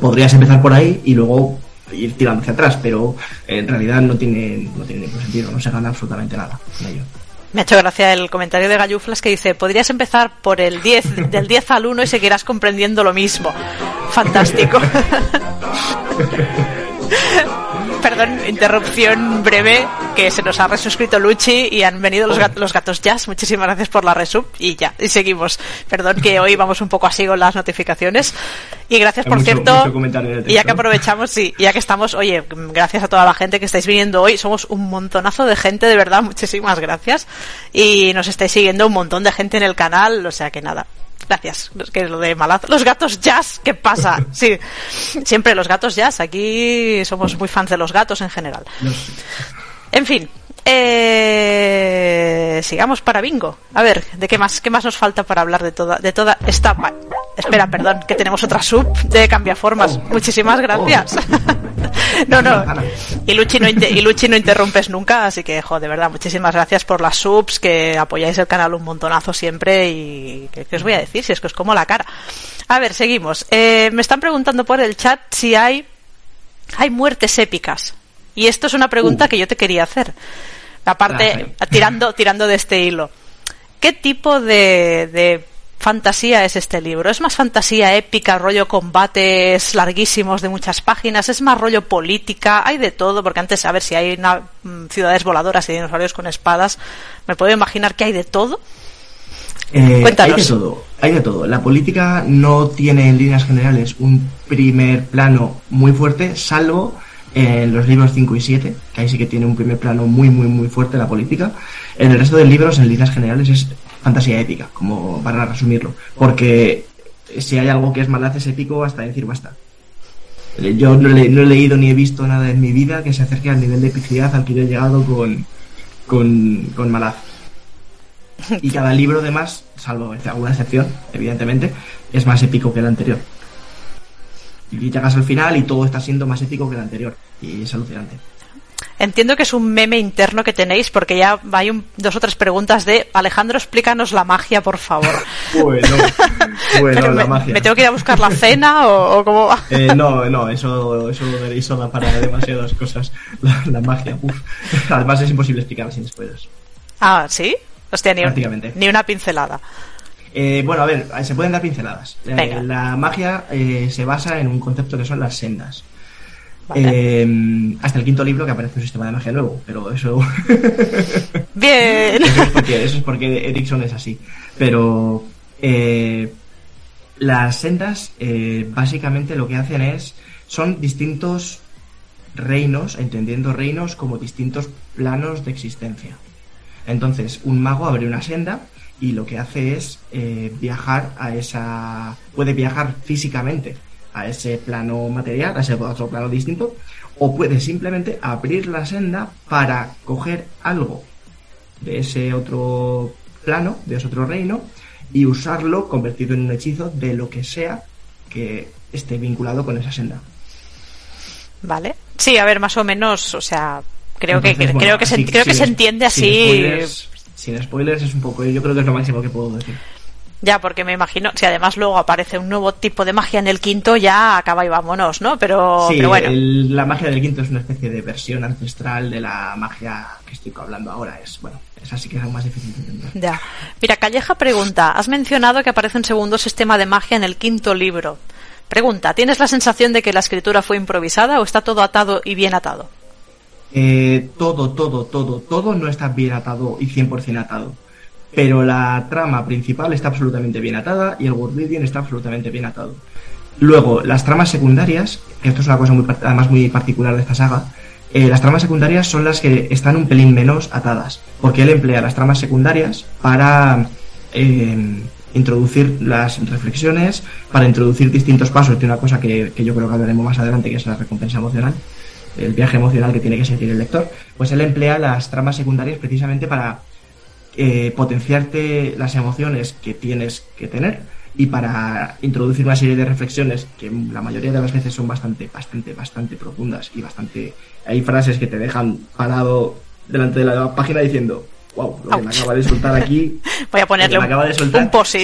podrías empezar por ahí y luego ir tirando hacia atrás, pero en realidad no tiene, no tiene ningún sentido, no se gana absolutamente nada con ello. Me ha hecho gracia el comentario de Galluflas que dice, podrías empezar por el 10, del 10 al 1 y seguirás comprendiendo lo mismo. Fantástico. Perdón, interrupción breve. que se nos ha resuscrito Luchi y han venido los, gatos, los gatos jazz. Muchísimas gracias por la resub y ya, y seguimos. Perdón que hoy vamos un poco así con las notificaciones. Y gracias, por cierto, y ya que aprovechamos, sí, ya que estamos, oye, gracias a toda la gente que estáis viniendo hoy. Somos un montonazo de gente, de verdad, muchísimas gracias. Y nos estáis siguiendo un montón de gente en el canal, o sea que nada, Gracias. Que es lo de Malaz. Los gatos jazz, ¿qué pasa? Sí, siempre los gatos jazz. Aquí somos muy fans de los gatos en general. En fin, eh, sigamos para bingo. A ver, ¿de qué más, qué más nos falta para hablar de toda, de toda esta... Espera, perdón, que tenemos otra sub de cambiaformas. Muchísimas gracias. no, no. Y Luchi no, y Luchi no interrumpes nunca, así que, jo, de verdad, muchísimas gracias por las subs, que apoyáis el canal un montonazo siempre y ¿qué, os voy a decir? Si es que os como la cara. A ver, seguimos. Eh, me están preguntando por el chat si hay, hay muertes épicas. Y esto es una pregunta uh. que yo te quería hacer. Aparte, tirando, tirando de este hilo. ¿Qué tipo de, de fantasía es este libro? ¿Es más fantasía épica, rollo combates larguísimos de muchas páginas? ¿Es más rollo política? Hay de todo, porque antes, a ver si hay mm, ciudades voladoras y dinosaurios con espadas, me puedo imaginar que hay de todo. Eh, Cuéntanos. Hay de todo, hay de todo. La política no tiene en líneas generales un primer plano muy fuerte, salvo en los libros 5 y 7, que ahí sí que tiene un primer plano muy, muy, muy fuerte la política. En el resto de libros, en líneas generales, es fantasía épica, como para resumirlo. Porque si hay algo que es malaz es épico hasta decir basta. Yo no, he leído ni he visto nada en mi vida que se acerque al nivel de epicidad al que yo he llegado con, con, con. Y cada libro, además, salvo alguna excepción, evidentemente, es más épico que el anterior y llegas al final y todo está siendo más ético que el anterior. Y es alucinante. Entiendo que es un meme interno que tenéis porque ya hay dos o tres preguntas de Alejandro, explícanos la magia, por favor. bueno, bueno la me, magia. ¿Me tengo que ir a buscar la cena o, cómo va? Eh, no, no, eso, eso veréis sola para demasiadas cosas. La, magia, uf. Además es imposible explicar sin spoilers. Ah, ¿sí? Hostia, ni, ni una pincelada. Eh, bueno, a ver, se pueden dar pinceladas. Eh, la magia eh, se basa en un concepto que son las sendas. hasta el quinto libro que aparece un sistema de magia nuevo, pero eso. Bien. eso, es porque, eso es porque Ericsson es así. Pero las sendas, básicamente lo que hacen es. Son distintos reinos, entendiendo reinos como distintos planos de existencia. Entonces, un mago abre una senda y lo que hace es eh, viajar a esa. puede viajar físicamente a ese plano material, a ese otro plano distinto, o puede simplemente abrir la senda para coger algo de ese otro plano, de ese otro reino, y usarlo convertido en un hechizo de lo que sea que esté vinculado con esa senda. Vale. Sí, a ver, más o menos, o sea, creo que creo que se, creo que se entiende así sin spoilers es un poco, yo creo que es lo máximo que puedo decir. Ya, porque me imagino, si además luego aparece un nuevo tipo de magia en el quinto, ya acaba y vámonos, ¿no? Pero, sí, pero bueno. la magia del quinto es una especie de versión ancestral de la magia que estoy hablando ahora. Es, bueno, es así que es aún más difícil de entender. Ya. Mira, Calleja pregunta, has mencionado que aparece un segundo sistema de magia en el quinto libro. Pregunta, ¿tienes la sensación de que la escritura fue improvisada o está todo atado y bien atado? Eh, todo, todo, todo, todo no está bien atado y 100% atado. Pero la trama principal está absolutamente bien atada y el world está absolutamente bien atado. Luego, las tramas secundarias, que esto es una cosa muy, además muy particular de esta saga, eh, las tramas secundarias son las que están un pelín menos atadas, porque él emplea las tramas secundarias para eh, introducir las reflexiones, para introducir distintos pasos de una cosa que, que yo creo que hablaremos más adelante, que es la recompensa emocional el viaje emocional que tiene que sentir el lector, pues él emplea las tramas secundarias precisamente para eh, potenciarte las emociones que tienes que tener y para introducir una serie de reflexiones que la mayoría de las veces son bastante, bastante, bastante profundas y bastante... Hay frases que te dejan parado delante de la página diciendo, wow, lo que me acaba de soltar aquí... Voy a ponerle un, posit,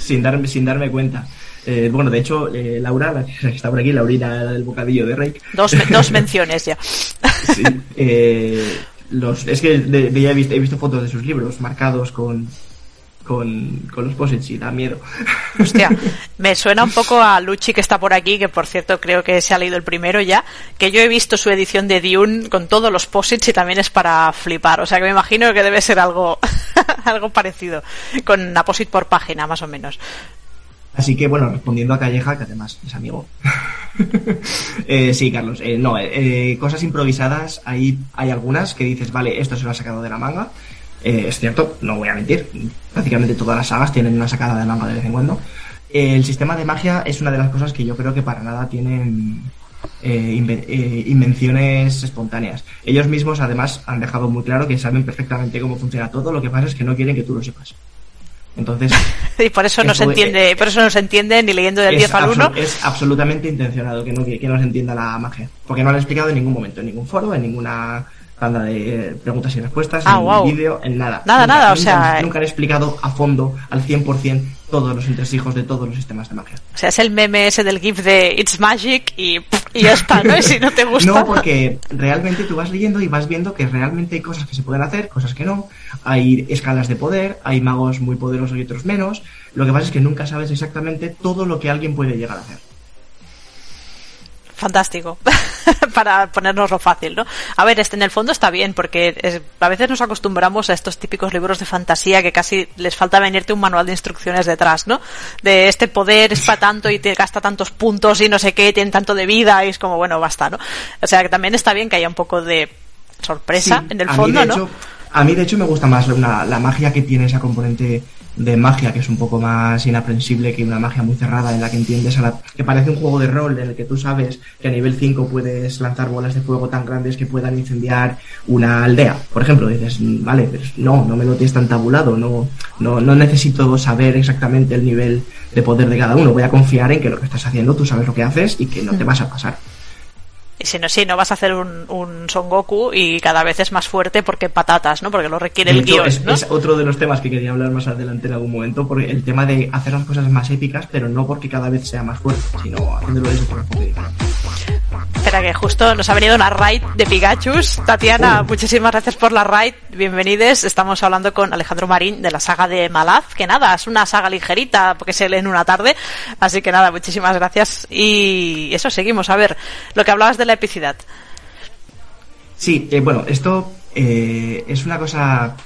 sin, darme, sin darme cuenta. Eh, bueno, de hecho, eh, Laura, la que está por aquí, Laurina del bocadillo de Rey. Dos, dos menciones ya. sí, eh, los, es que he, visto, he, visto, fotos de sus libros marcados con, con, con los posits y da miedo. Hostia, me suena un poco a Luchi que está por aquí, que por cierto creo que se ha leído el primero ya, que yo he visto su edición de Dune con todos los posits y también es para flipar. O sea que me imagino que debe ser algo, algo parecido, con una posit por página más o menos. Así que bueno, respondiendo a Calleja, que además es amigo. eh, sí, Carlos, eh, no, eh, cosas improvisadas, hay, hay algunas que dices, vale, esto se lo ha sacado de la manga. Eh, es cierto, no voy a mentir, prácticamente todas las sagas tienen una sacada de manga de vez en cuando. el sistema de magia es una de las cosas que yo creo que para nada tienen invenciones espontáneas. Ellos mismos además han dejado muy claro que saben perfectamente cómo funciona todo, lo que pasa es que no quieren que tú lo sepas. Entonces. y por eso no se entiende, por eso no se entiende ni leyendo del 10 al 1. Es absolutamente intencionado que no, que, no se entienda la magia. Porque no lo han explicado en ningún momento, en ningún foro, en ninguna tanda de preguntas y respuestas, ah, en vídeo, en nada. Nada, nada, o sea. Nunca han explicado a fondo, al 100%, todos los entresijos de todos los sistemas de magia. O sea, es el meme ese del GIF de It's Magic y, y ya está, ¿no? Y si no te gusta. No, porque realmente tú vas leyendo y vas viendo que realmente hay cosas que se pueden hacer, cosas que no. Hay escalas de poder, hay magos muy poderosos y otros menos. Lo que pasa es que nunca sabes exactamente todo lo que alguien puede llegar a hacer fantástico para ponernoslo fácil, ¿no? A ver, este en el fondo está bien porque a veces nos acostumbramos a estos típicos libros de fantasía que casi les falta venirte un manual de instrucciones detrás, ¿no? De este poder es para tanto y te gasta tantos puntos y no sé qué, tiene tanto de vida y es como, bueno, basta, ¿no? O sea, que también está bien que haya un poco de sorpresa en el fondo, ¿no? a mí, de hecho, me gusta más la magia que tiene esa componente de magia que es un poco más inaprensible que una magia muy cerrada en la que entiendes a la, que parece un juego de rol en el que tú sabes que a nivel 5 puedes lanzar bolas de fuego tan grandes que puedan incendiar una aldea. Por ejemplo, dices, vale, pero no, no me lo tienes tan tabulado, no, no, no necesito saber exactamente el nivel de poder de cada uno, voy a confiar en que lo que estás haciendo tú sabes lo que haces y que no te vas a pasar. Y si no, sí, no vas a hacer un, un Son Goku y cada vez es más fuerte porque patatas, ¿no? Porque lo requiere el guion. Es, es, otro de los temas que quería hablar más adelante en algún momento, porque el tema de hacer las cosas más épicas, pero no porque cada vez sea más fuerte, sino haciéndolo eso por Espera, que justo nos ha venido una raid de Pikachu. Tatiana, muchísimas gracias por la raid. Bienvenidos. Estamos hablando con Alejandro Marín de la saga de Malaz, que nada, es una saga ligerita porque se lee en una tarde. Así que nada, muchísimas gracias. Y eso, seguimos. A ver, lo que hablabas de la epicidad. Sí, eh, bueno, esto eh, es una cosa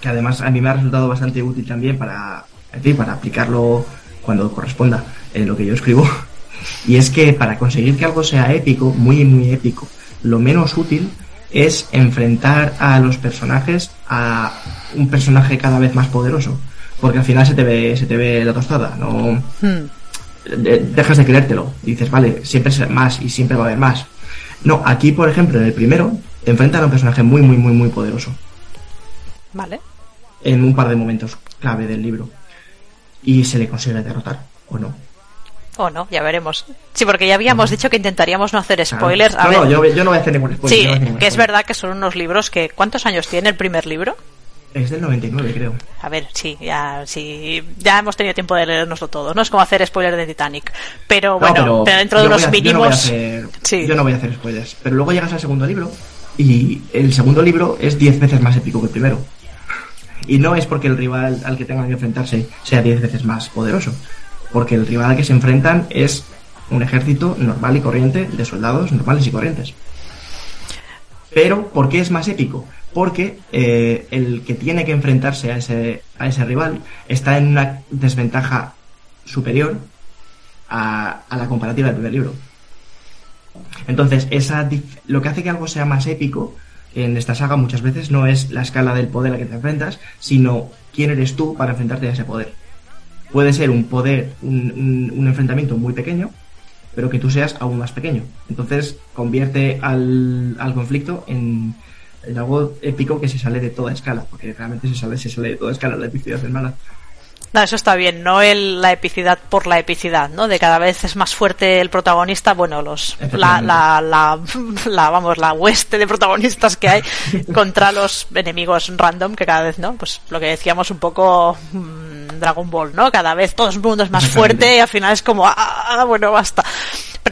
que además a mí me ha resultado bastante útil también para, para aplicarlo cuando corresponda en lo que yo escribo. Y es que para conseguir que algo sea épico, muy, muy épico, lo menos útil es enfrentar a los personajes a un personaje cada vez más poderoso. Porque al final se te ve, se te ve la tostada, no hmm. dejas de creértelo. Dices, vale, siempre será más y siempre va a haber más. No, aquí, por ejemplo, en el primero, te enfrentan a un personaje muy, muy, muy, muy poderoso. Vale. En un par de momentos clave del libro. Y se le consigue derrotar, ¿o no? O no, ya veremos. Sí, porque ya habíamos dicho que intentaríamos no hacer spoilers. no, no, yo, no voy a hacer ningún spoiler. Sí, que es verdad que son unos libros que... ¿Cuántos años tiene el primer libro? Es del 99, creo. A ver, sí, ya, sí, ya hemos tenido tiempo de leernoslo todo. No es como hacer spoilers de Titanic. Pero bueno, pero, dentro de los mínimos. Yo no, voy a hacer spoilers. Pero luego llegas al segundo libro y el segundo libro es 10 veces más épico que el primero. Y no es porque el rival al que tengan que enfrentarse sea 10 veces más poderoso, porque el rival al que se enfrentan es un ejército normal y corriente de soldados normales y corrientes. Pero, ¿por qué es más épico? Porque eh, el que tiene que enfrentarse a ese, a ese rival está en una desventaja superior a, la comparativa del primer libro. Entonces, esa, lo que hace que algo sea más épico en esta saga muchas veces no es la escala del poder a que te enfrentas, sino quién eres tú para enfrentarte a ese poder puede ser un poder, un, enfrentamiento muy pequeño, pero que tú seas aún más pequeño. Entonces convierte al, conflicto en, algo épico que se sale de toda escala, porque realmente se sale, se sale de toda escala, la epicidad mala. No, eso está bien, no el, la epicidad por la epicidad, ¿no? De cada vez es más fuerte el protagonista, bueno, los la, la, la, vamos, la hueste de protagonistas que hay contra los enemigos random que cada vez, ¿no? Pues lo que decíamos un poco mm, Dragon Ball, ¿no? Cada vez todo el mundo es más fuerte y al final es como, ah, bueno, basta.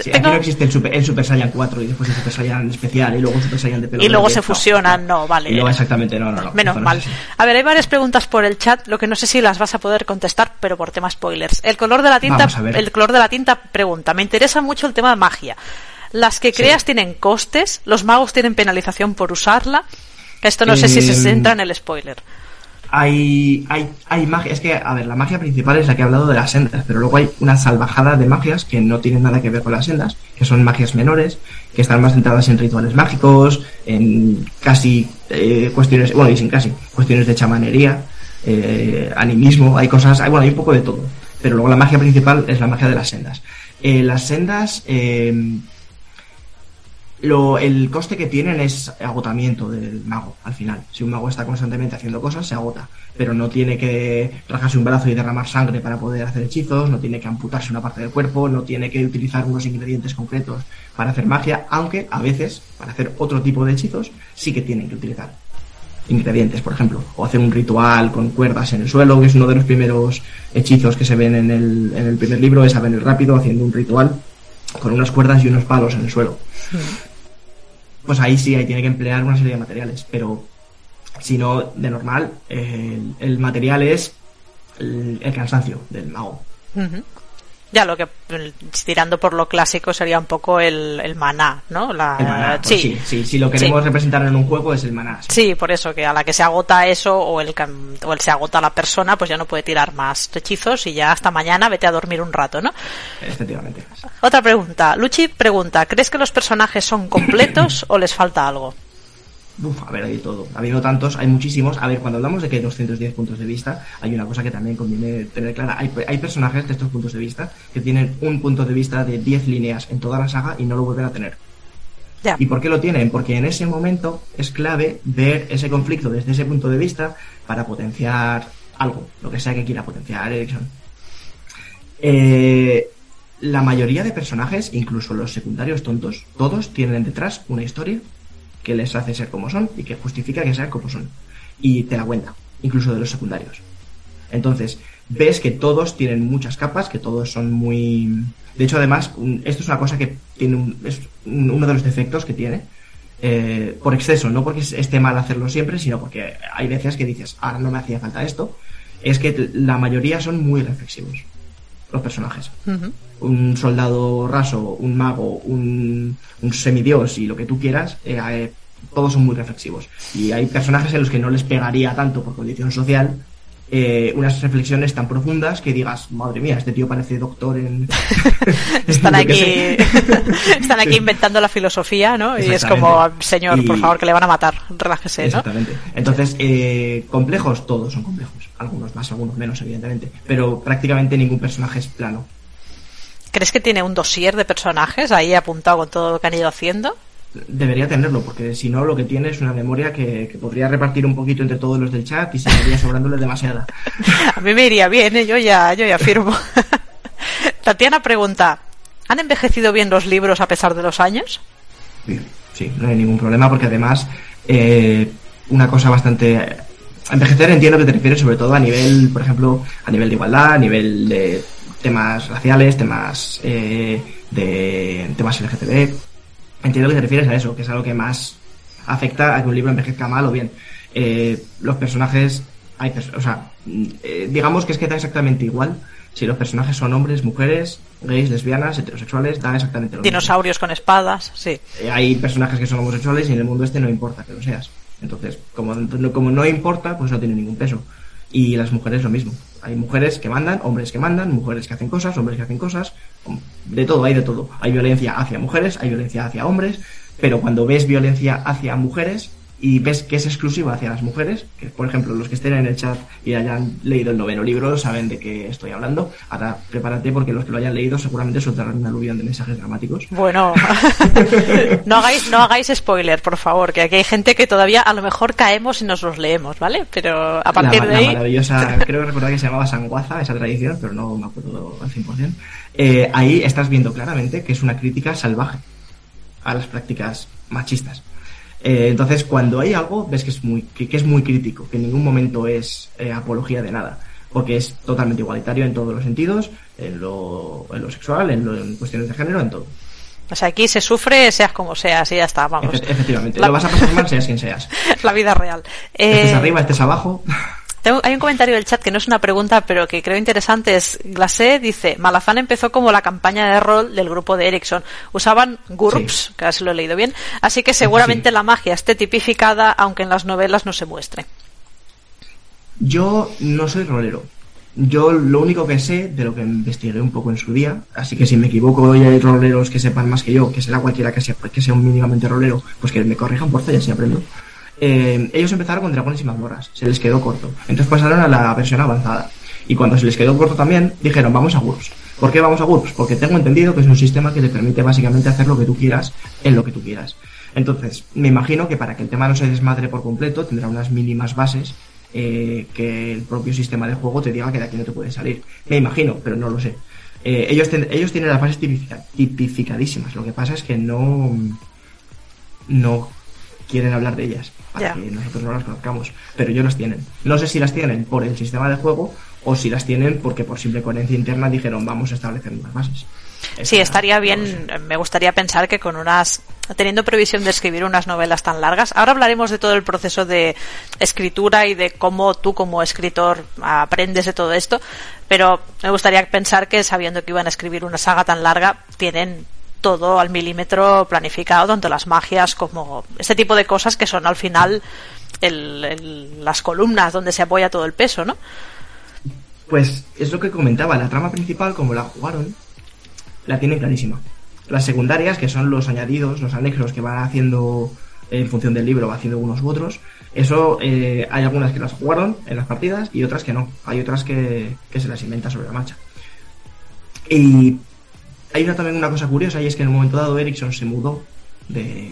Sí, Aquí no existe el Super, el Super Saiyan 4 y después el Super Saiyan especial y luego el Super Saiyan de pelo Y luego se fusionan, no, vale. Y luego exactamente, no, no, no. Menos mal. A ver, hay varias preguntas por el chat, lo que no sé si las vas a poder contestar, pero por tema spoilers. El color de la tinta, el color de la tinta pregunta, me interesa mucho el tema de magia. Las que creas tienen costes, los magos tienen penalización por usarla. Esto no sé si se em, centra en el spoiler hay, hay, hay magia. Es que, a ver, la magia principal es la que he hablado de las sendas, pero luego hay una salvajada de magias que no tienen nada que ver con las sendas, que son magias menores, que están más centradas en rituales mágicos, en casi eh, cuestiones, bueno, sin casi, cuestiones de chamanería, eh, animismo, hay cosas, hay, bueno, hay un poco de todo. Pero luego la magia principal es la magia de las sendas. Eh, las sendas lo, el coste que tienen es agotamiento del mago al final. Si un mago está constantemente haciendo cosas, se agota. Pero no tiene que rajarse un brazo y derramar sangre para poder hacer hechizos, no tiene que amputarse una parte del cuerpo, no tiene que utilizar unos ingredientes concretos para hacer magia, aunque a veces, para hacer otro tipo de hechizos, sí que tienen que utilizar ingredientes, por ejemplo, o hacer un ritual con cuerdas en el suelo, que es uno de los primeros hechizos que se ven en el, en el primer libro, es a venir rápido haciendo un ritual con unas cuerdas y unos palos en el suelo pues ahí sí, ahí tiene que emplear una serie de materiales, pero si no, de normal, el, material es el, cansancio del mago. Ya, lo que tirando por lo clásico sería un poco el, el maná, ¿no? La, el maná, pues sí. sí, si lo queremos representar en un juego es el maná. Sí. por eso, que a la que se agota eso o el, o el se agota la persona, pues ya no puede tirar más hechizos y ya hasta mañana vete a dormir un rato, ¿no? Efectivamente. Otra pregunta. Luchi pregunta, ¿crees que los personajes son completos o les falta algo? Uf, a ver, hay todo. Ha habido tantos, hay muchísimos. A ver, cuando hablamos de que hay 210 puntos de vista, hay una cosa que también conviene tener clara. Hay, hay personajes de estos puntos de vista que tienen un punto de vista de 10 líneas en toda la saga y no lo vuelven a tener. ¿Y por qué lo tienen? Porque en ese momento es clave ver ese conflicto desde ese punto de vista para potenciar algo, lo que sea que quiera potenciar Erickson. Eh, la mayoría de personajes, incluso los secundarios tontos, todos tienen detrás una historia que les hace ser como son y que justifica que sean como son. Y te la cuenta, incluso de los secundarios. Entonces, ves que todos tienen muchas capas, que todos son muy... De hecho, además, esto es una cosa que tiene es uno de los defectos que tiene, eh, por exceso, no porque esté mal hacerlo siempre, sino porque hay veces que dices, ahora no me hacía falta esto, es que la mayoría son muy reflexivos, los personajes. Un soldado raso, un mago, un, un semidios y lo que tú quieras, eh, eh, todos son muy reflexivos. Y hay personajes en los que no les pegaría tanto por condición social eh, unas reflexiones tan profundas que digas, madre mía, este tío parece doctor en... están aquí están aquí inventando la filosofía, ¿no? Y es como, señor, por favor, que le van a matar, relájese, ¿no? Exactamente. Entonces, eh, complejos, todos son complejos. Algunos más, algunos menos, evidentemente. Pero prácticamente ningún personaje es plano. ¿Crees que tiene un dossier de personajes ahí apuntado con todo lo que han ido haciendo? Debería tenerlo, porque si no, lo que tiene es una memoria que, podría repartir un poquito entre todos los del chat y se iría sobrándole demasiada. A mí me iría bien, ¿eh? yo ya, yo ya firmo. Tatiana pregunta, ¿han envejecido bien los libros a pesar de los años? Sí, no hay ningún problema, porque además, eh, una cosa bastante... Envejecer entiendo que te refieres sobre todo a nivel, por ejemplo, a nivel de igualdad, a nivel de temas raciales, temas eh, de temas LGTB, entiendo que te refieres a eso, que es algo que más afecta a que un libro envejezca mal o bien. Eh, los personajes, hay o sea, eh, digamos que es que da exactamente igual si los personajes son hombres, mujeres, gays, lesbianas, heterosexuales, da exactamente lo Dinosaurios con espadas, sí. Eh, hay personajes que son homosexuales y en el mundo este no importa que lo seas. Entonces, como, como no importa, pues no tiene ningún peso. Y las mujeres lo mismo. Hay mujeres que mandan, hombres que mandan, mujeres que hacen cosas, hombres que hacen cosas, de todo, hay de todo. Hay violencia hacia mujeres, hay violencia hacia hombres, pero cuando ves violencia hacia mujeres, y ves que es exclusiva hacia las mujeres, que por ejemplo los que estén en el chat y hayan leído el noveno libro saben de qué estoy hablando. Ahora prepárate porque los que lo hayan leído seguramente soltarán un aluvión de mensajes dramáticos. Bueno, no hagáis, no hagáis spoiler, por favor, que aquí hay gente que todavía a lo mejor caemos y nos los leemos, ¿vale? Pero a partir de ahí... maravillosa, creo que recordar que se llamaba Sanguaza, esa tradición, pero no me acuerdo al 100%. Eh, ahí estás viendo claramente que es una crítica salvaje a las prácticas machistas. Eh, entonces, cuando hay algo, ves que es muy, que, es muy crítico, que en ningún momento es eh, apología de nada, porque es totalmente igualitario en todos los sentidos, en lo, en lo sexual, en, lo, en cuestiones de género, en todo. O sea, aquí se sufre, seas como seas, y ya está, vamos. efectivamente, lo vas a pasar mal, seas quien seas. La vida real. Estés eh, arriba, estés abajo. Hay un comentario del chat que no es una pregunta, pero que creo interesante. Es Glacé dice: Malazán empezó como la campaña de rol del grupo de Ericsson. Usaban GURPS, que ahora se lo he leído bien, así que seguramente la magia esté tipificada, aunque en las novelas no se muestre. Yo no soy rolero. Yo lo único que sé de lo que investigué un poco en su día, así que si me equivoco y hay roleros que sepan más que yo, que será cualquiera que sea, que sea un mínimamente rolero, pues que me corrijan por ya si aprendo. Eh, ellos empezaron con dragones y mazmorras, se les quedó corto. Entonces pasaron a la versión avanzada. Y cuando se les quedó corto también, dijeron, vamos a GURPS. ¿Por qué vamos a GURPS? Porque tengo entendido que es un sistema que te permite básicamente hacer lo que tú quieras en lo que tú quieras. Entonces, me imagino que para que el tema no se desmadre por completo, tendrá unas mínimas bases eh, que el propio sistema de juego te diga que de aquí no te puede salir. Me imagino, pero no lo sé. Eh, ellos, ellos tienen las bases tipificadísimas. Lo que pasa es que no, no quieren hablar de ellas para que nosotros no las conozcamos. Pero ellos las tienen. No sé si las tienen por el sistema de juego o si las tienen porque por simple coherencia interna dijeron vamos a establecer unas bases. Sí, estaría bien, me gustaría pensar que con unas, teniendo previsión de escribir unas novelas tan largas, ahora hablaremos de todo el proceso de escritura y de cómo tú como escritor aprendes de todo esto, pero me gustaría pensar que sabiendo que iban a escribir una saga tan larga, tienen todo al milímetro planificado, tanto las magias como este tipo de cosas que son al final las columnas donde se apoya todo el peso, ¿no? Pues es lo que comentaba, la trama principal, como la jugaron, la tienen clarísima. Las secundarias, que son los añadidos, los anexos que van haciendo en función del libro, va haciendo unos u otros, eso eh, hay algunas que las jugaron en las partidas y otras que no. Hay otras que, que se las inventa sobre la marcha. Y hay una, también una cosa curiosa y es que en un momento dado Ericsson se mudó de,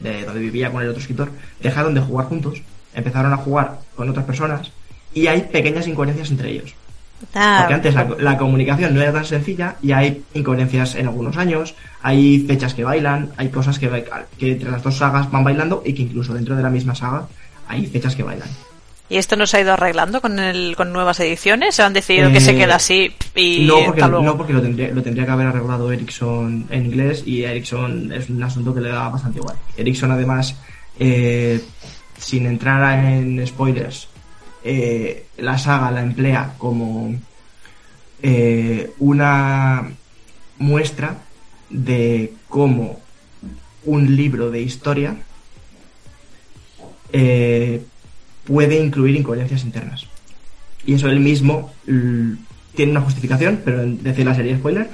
donde vivía con el otro escritor, dejaron de jugar juntos, empezaron a jugar con otras personas y hay pequeñas incoherencias entre ellos. Porque antes la, comunicación no era tan sencilla y hay incoherencias en algunos años, hay fechas que bailan, hay cosas que, que entre las dos sagas van bailando y que incluso dentro de la misma saga hay fechas que bailan. ¿Y esto no se ha ido arreglando con, el, con nuevas ediciones? ¿O han decidido que se eh, queda así y no porque, No, porque lo tendría, lo tendría que haber arreglado Ericsson en inglés y Ericsson es un asunto que le da bastante igual. Ericsson además, eh, sin entrar en spoilers, eh, la saga la emplea como una muestra de cómo un libro de historia eh, puede incluir incoherencias internas. Y eso él mismo tiene una justificación, pero decir la serie spoiler.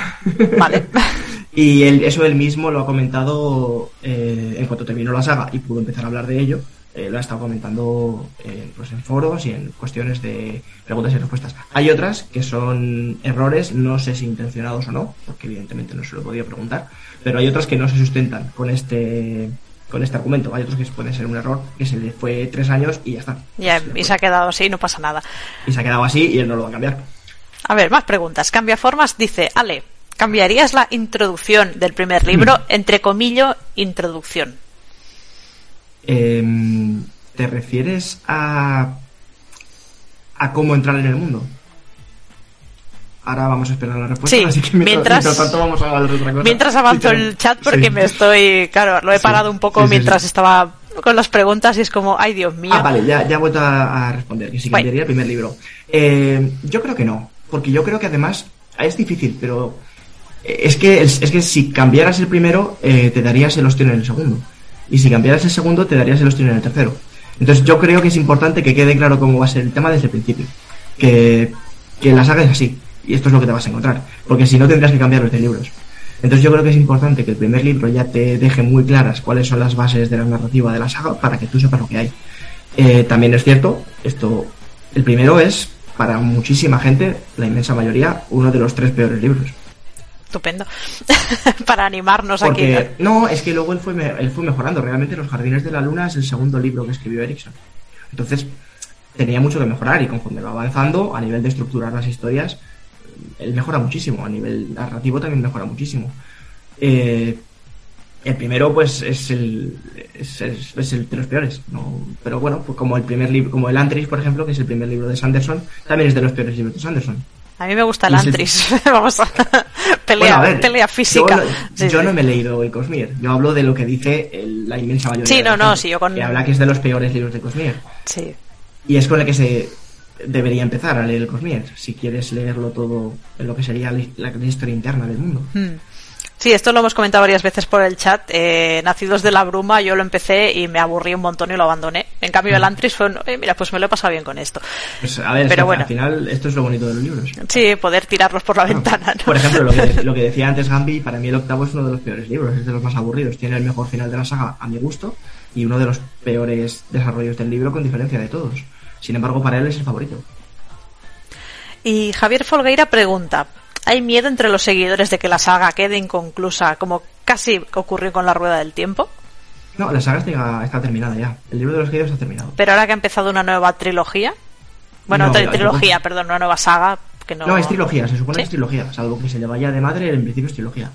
Vale. y él, eso él mismo lo ha comentado eh, en cuanto terminó la saga y pudo empezar a hablar de ello. Eh, lo ha estado comentando eh, pues en foros y en cuestiones de preguntas y respuestas. Hay otras que son errores, no sé si intencionados o no, porque evidentemente no se lo podía preguntar, pero hay otras que no se sustentan con este con este argumento. Hay otros que puede ser un error, que se le fue tres años y ya está. Ya, y se ha quedado así, no pasa nada. Y se ha quedado así y él no lo va a cambiar. A ver, más preguntas. Cambia formas, dice Ale. ¿Cambiarías la introducción del primer libro, entre comillas, introducción? Em, ¿Te refieres a, a cómo entrar en el mundo? Ahora vamos a esperar la respuesta. Sí, así que mientras, tanto vamos a otra cosa. Mientras avanzo el chat porque me estoy, claro, lo he parado un poco mientras estaba con las preguntas y es como, ay Dios mío. Ah, vale, ya, ya he vuelto a, responder, que si cambiaría el primer libro. Eh, yo creo que no, porque yo creo que además, es difícil, pero eh, es que, es, que si cambiaras el primero, eh, te darías el ostión en el segundo. Y si cambiaras el segundo, te darías el ostión en el tercero. Entonces yo creo que es importante que quede claro cómo va a ser el tema desde el principio. Que, que la saga es así y esto es lo que te vas a encontrar, porque si no tendrás que cambiar los de libros. Entonces yo creo que es importante que el primer libro ya te deje muy claras cuáles son las bases de la narrativa de la saga para que tú sepas lo que hay. Eh, también es cierto, esto, el primero es, para muchísima gente, la inmensa mayoría, uno de los tres peores libros. Estupendo. para animarnos Porque, aquí. No, es que luego él fue, él fue mejorando. Realmente Los Jardines de la Luna es el segundo libro que escribió Erickson. Entonces, tenía mucho que mejorar y conforme va avanzando, a nivel de estructurar las historias, él mejora muchísimo, a nivel narrativo también mejora muchísimo. Eh, el primero, pues, es el, es, el de los peores, Pero bueno, pues como el primer libro, como el Antris, por ejemplo, que es el primer libro de Sanderson, también es de los peores libros de Sanderson. A mí me gusta el Antris. Vamos a pelea, pelea física. Yo, no, me he leído el Cosmier. Yo hablo de lo que dice la inmensa mayoría. Sí, no, no, sí, yo con... Que habla que es de los peores libros de Cosmier. Sí. Y es con el que se debería empezar a leer el Cosmier, si quieres leerlo todo en lo que sería la, historia interna del mundo. Hmm. Sí, esto lo hemos comentado varias veces por el chat. Eh, Nacidos de la Bruma, yo lo empecé y me aburrí un montón y lo abandoné. En cambio, el mm. Antris fue, eh, mira, pues me lo he pasado bien con esto. Pues, a ver, Pero bueno. al final esto es lo bonito de los libros. Sí, poder tirarlos por la ventana. Por ejemplo, lo que, lo que, decía antes Gambi, para mí el octavo es uno de los peores libros, es de los más aburridos. Tiene el mejor final de la saga a mi gusto y uno de los peores desarrollos del libro con diferencia de todos. Sin embargo, para él es el favorito. Y Javier Folgueira pregunta, ¿Hay miedo entre los seguidores de que la saga quede inconclusa, como casi ocurrió con la Rueda del Tiempo? No, la saga está, terminada ya. El libro de los guíos está terminado. Pero ahora que ha empezado una nueva trilogía. Bueno, trilogía, perdón, una nueva saga. Que no... no, es trilogía, se supone que es trilogía. Salvo que se le vaya de madre, en principio es trilogía.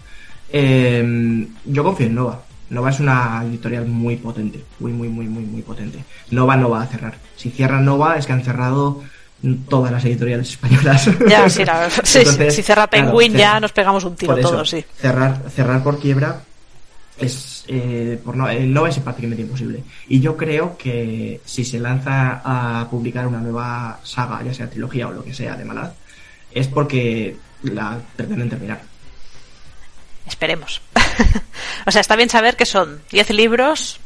Em, yo confío en Nova. Nova es una editorial muy potente. Muy, muy, muy, muy, muy potente. Nova no va a cerrar. Si cierran Nova es que han cerrado todas las editoriales españolas. Ya, sí, si cerra Penguin ya nos pegamos un tiro todos, sí. Cerrar, cerrar por quiebra es eh, por no, eh, no es prácticamente imposible. Y yo creo que si se lanza a publicar una nueva saga, ya sea trilogía o lo que sea de Malad, es porque la pretenden terminar. Esperemos. o sea, está bien saber que son 10 libros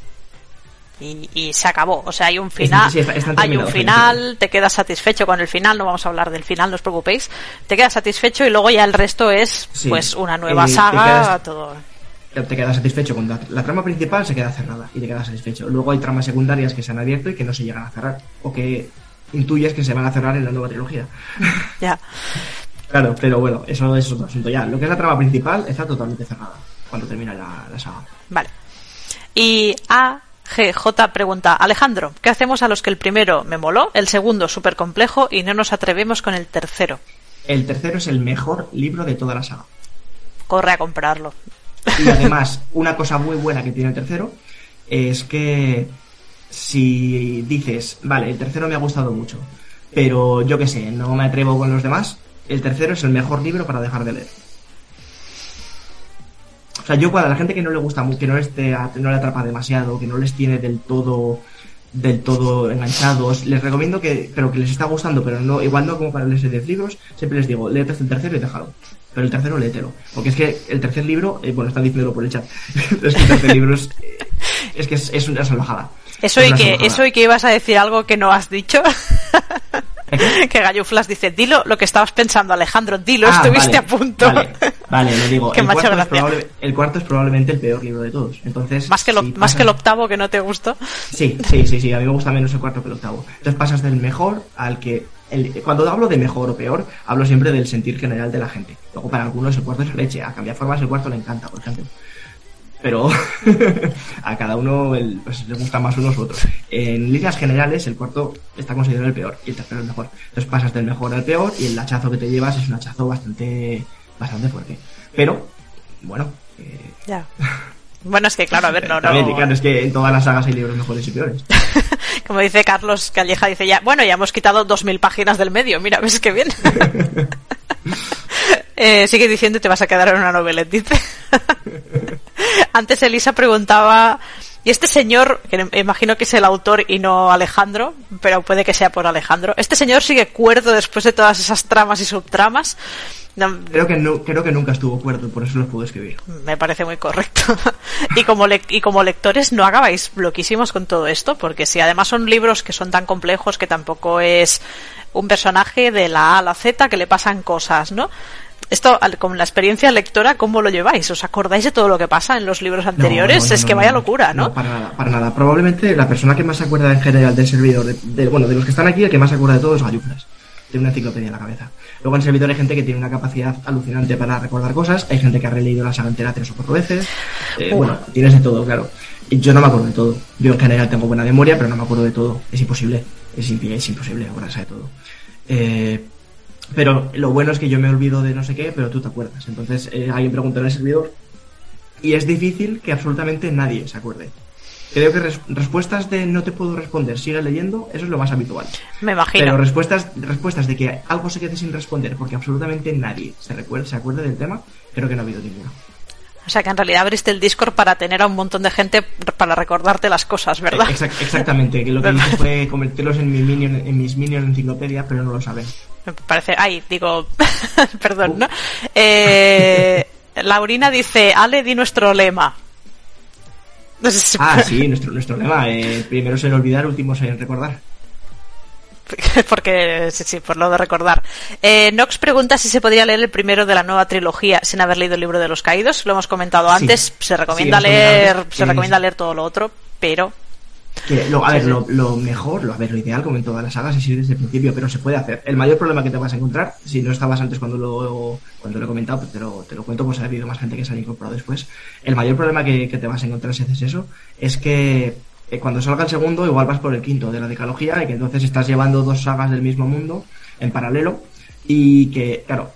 y, se acabó. O sea, hay un final, hay un final, te quedas satisfecho con el final, no vamos a hablar del final, no os preocupéis, te quedas satisfecho y luego ya el resto es pues una nueva saga, te todo. Te quedas satisfecho con la, trama principal, se queda cerrada y te quedas satisfecho. Luego hay tramas secundarias que se han abierto y que no se llegan a cerrar o que intuyes que se van a cerrar en la nueva trilogía. Ya. claro, pero bueno, eso es otro asunto ya. Lo que es la trama principal está totalmente cerrada cuando termina la, la saga. Vale. Y A GJ pregunta, Alejandro, ¿qué hacemos a los que el primero me moló, el segundo súper complejo y no nos atrevemos con el tercero? El tercero es el mejor libro de toda la saga. Corre a comprarlo. Y además, una cosa muy buena que tiene el tercero es que si dices, vale, el tercero me ha gustado mucho, pero yo qué sé, no me atrevo con los demás, el tercero es el mejor libro para dejar de leer. O sea, yo para la gente que no le gusta que no, esté, no le atrapa demasiado, que no les tiene del todo del todo enganchados, les recomiendo que, pero que les está gustando, pero no, igual no como para leerse 10 libros, siempre les digo, léete el tercero y déjalo. Pero el tercero léetelo. Porque es que el tercer libro, eh, bueno, están diciéndolo por el chat, es que el tercer libro es, es que es, una salvajada. Eso y, que, eso y que ibas a decir algo que no has dicho. que Galluflas dice, dilo lo que estabas pensando, Alejandro, dilo, ah, estuviste a punto. Vale, lo digo. el, cuarto el, cuarto es probablemente el peor libro de todos. Entonces, más que, lo, más que el octavo que no te gustó. Sí, sí, sí, sí, a mí me gusta menos el cuarto que el octavo. Entonces pasas del mejor al que... cuando hablo de mejor o peor, hablo siempre del sentir general de la gente. Luego para algunos el cuarto es leche, a cambiar formas el cuarto le encanta, por ejemplo pero a cada uno pues, le gusta más unos u otros. En líneas generales, el cuarto está considerado el peor y el tercero el mejor. Entonces pasas del mejor al peor y el hachazo que te llevas es un hachazo bastante, bastante fuerte. Pero, bueno. Eh... Ya. Bueno, es que claro, a ver, no, no. Claro, es que en todas las sagas hay libros mejores y peores. Como dice Carlos Calleja, dice ya, bueno, ya hemos quitado dos mil páginas del medio, mira, ves que bien. eh, sigue diciendo te vas a quedar en una novela, dice. Antes Elisa preguntaba, y este señor, que imagino que es el autor y no Alejandro, pero puede que sea por Alejandro, ¿este señor sigue cuerdo después de todas esas tramas y subtramas? creo, que no, creo que nunca estuvo cuerdo, por eso los puedo escribir. Me parece muy correcto. y, como y como lectores no acabáis bloquísimos con todo esto, porque si además son libros que son tan complejos que tampoco es un personaje de la A a la Z que le pasan cosas, ¿no? Esto, con la experiencia lectora, ¿cómo lo lleváis? ¿Os acordáis de todo lo que pasa en los libros anteriores? es que vaya locura, ¿no? No, para nada, para nada. Probablemente la persona que más se acuerda en general del servidor, de, bueno, de los que están aquí, el que más se acuerda de todo es Galluflas. Tiene una enciclopedia en la cabeza. Luego en el servidor hay gente que tiene una capacidad alucinante para recordar cosas, hay gente que ha releído la saga entera tres o cuatro veces. Eh, bueno, tienes de todo, claro. Yo no me acuerdo de todo. Yo en general tengo buena memoria, pero no me acuerdo de todo. Es imposible. Es, es imposible acordarse de todo. Eh, pero lo bueno es que yo me olvido de no sé qué, pero tú te acuerdas. Entonces eh, alguien pregunta en el servidor y es difícil que absolutamente nadie se acuerde. Creo que respuestas de no te puedo responder, sigue leyendo, eso es lo más habitual. Me imagino. Pero respuestas, respuestas de que algo se quede sin responder porque absolutamente nadie se, recuerda, se acuerda del tema, creo que no ha habido ninguna. O sea, que en realidad abriste el Discord para tener a un montón de gente para recordarte las cosas, ¿verdad? exactamente, que lo que hice fue convertirlos en, mi minion, en mis minions enciclopedia, pero no lo saben. Me parece... Ay, digo... Perdón, ¿no? Eh... Laurina dice, Ale, di nuestro lema. ah, sí, nuestro, nuestro lema. Eh, primero en olvidar, último en recordar. Porque, sí, sí, por lo de recordar. Eh, Nox pregunta si se podría leer el primero de la nueva trilogía sin haber leído el libro de los caídos. Lo hemos comentado antes. Se recomienda leer, se recomienda leer todo lo otro, pero lo, a ver, lo, mejor, lo, a ver, lo ideal, como en todas las sagas, es ir desde el principio, pero se puede hacer. El mayor problema que te vas a encontrar, si no estabas antes cuando lo, cuando lo he comentado, pues te lo, te lo cuento, pues ha habido más gente que se ha incorporado después. El mayor problema que, te vas a encontrar si haces eso es que eh, cuando salga el segundo, igual vas por el quinto de la decalogía y que entonces estás llevando dos sagas del mismo mundo en paralelo y que, claro,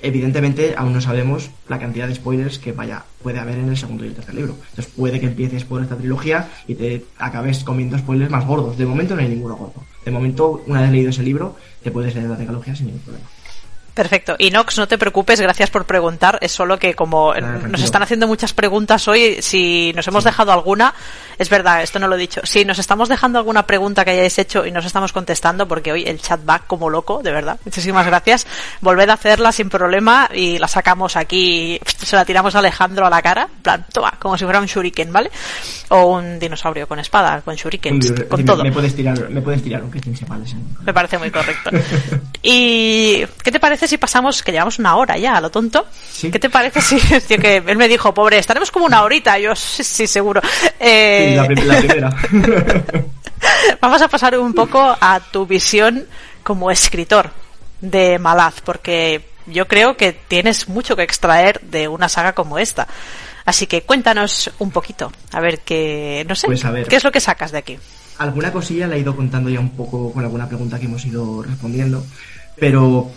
evidentemente aún no sabemos la cantidad de spoilers que vaya puede haber en el segundo y el tercer libro. Entonces puede que empieces por esta trilogía y te acabes comiendo spoilers más gordos. De momento no hay ninguno gordo. De momento, una vez leído ese libro, te puedes leer la trilogía sin ningún problema. Perfecto. Inox, no te preocupes, gracias por preguntar. Es solo que como nos están haciendo muchas preguntas hoy, si nos hemos dejado alguna, es verdad, esto no lo he dicho. Si nos estamos dejando alguna pregunta que hayáis hecho y nos estamos contestando, porque hoy el chat va como loco, de verdad. Muchísimas gracias. Volved a hacerla sin problema y la sacamos aquí, se la tiramos a Alejandro a la cara, en plan, toma, como si fuera un shuriken, ¿vale? O un dinosaurio con espada, con shuriken, con todo. Me puedes tirar, me puedes tirar un Me parece muy correcto. ¿Y qué te parece si pasamos, que llevamos una hora ya, a lo tonto? ¿Qué te parece si, que él me dijo, pobre, estaremos como una horita? Yo sí, seguro. Eh... la, primera. Vamos a pasar un poco a tu visión como escritor de Malaz, porque yo creo que tienes mucho que extraer de una saga como esta. Así que cuéntanos un poquito, a ver qué, no sé, pues qué es lo que sacas de aquí. Alguna cosilla la he ido contando ya un poco con alguna pregunta que hemos ido respondiendo, pero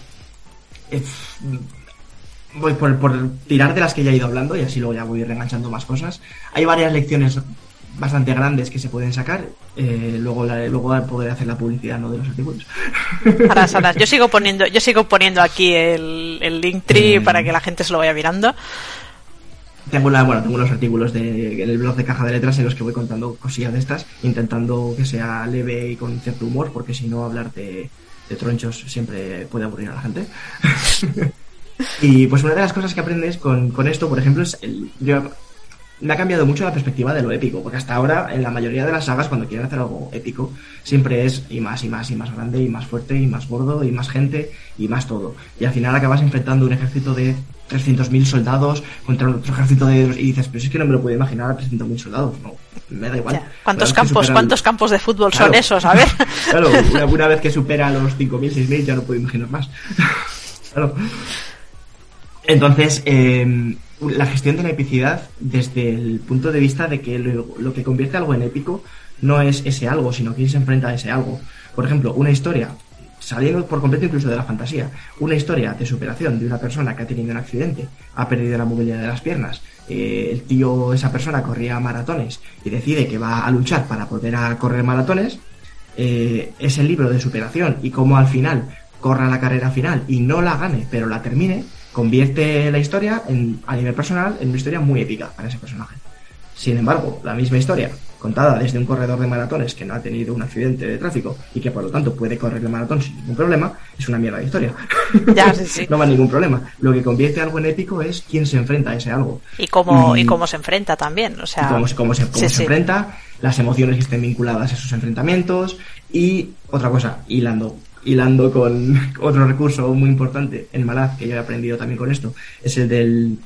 voy por, tirar de las que ya he ido hablando y así luego ya voy reenganchando más cosas. Hay varias lecciones bastante grandes que se pueden sacar. Eh, luego luego poder hacer la publicidad ¿no? de los artículos. Yo sigo poniendo, yo sigo poniendo aquí el, el link tree eh. para que la gente se lo vaya mirando. Tengo, una, bueno, tengo unos artículos de, en el blog de Caja de Letras en los que voy contando cosillas de estas, intentando que sea leve y con cierto humor, porque si no hablar de, de tronchos siempre puede aburrir a la gente. y pues una de las cosas que aprendes con, esto, por ejemplo, es el... me ha cambiado mucho la perspectiva de lo épico, porque hasta ahora en la mayoría de las sagas cuando quieren hacer algo épico siempre es y más y más y más grande y más fuerte y más gordo y más gente y más todo. Y al final acabas enfrentando un ejército de 300.000 soldados contra otro ejército de... Y dices, pero es que no me lo puedo imaginar a 300.000 soldados. No, me da igual. ¿Cuántos campos, ¿cuántos campos de fútbol son esos? A ver. claro, una, vez que supera los 5.000, 6.000 ya no puedo imaginar más. claro. Entonces, em, la gestión de la epicidad desde el punto de vista de que lo, que convierte algo en épico no es ese algo, sino quién se enfrenta a ese algo. Por ejemplo, una historia saliendo por completo incluso de la fantasía, una historia de superación de una persona que ha tenido un accidente, ha perdido la movilidad de las piernas, eh, el tío, esa persona corría maratones y decide que va a luchar para poder correr maratones, eh, es el libro de superación y cómo al final corra la carrera final y no la gane, pero la termine, convierte la historia en, a nivel personal en una historia muy épica para ese personaje. Sin embargo, la misma historia contada desde un corredor de maratones que no ha tenido un accidente de tráfico y que por lo tanto puede correr el maratón sin ningún problema, es una mierda de historia. Ya, sí, sí. no va ningún problema. Lo que convierte algo en épico es quién se enfrenta a ese algo. Y cómo, y, cómo se enfrenta también. O sea, cómo, cómo, se, cómo se enfrenta, las emociones que estén vinculadas a esos enfrentamientos y otra cosa, hilando hilando con otro recurso muy importante en Malaz, que yo he aprendido también con esto, es el del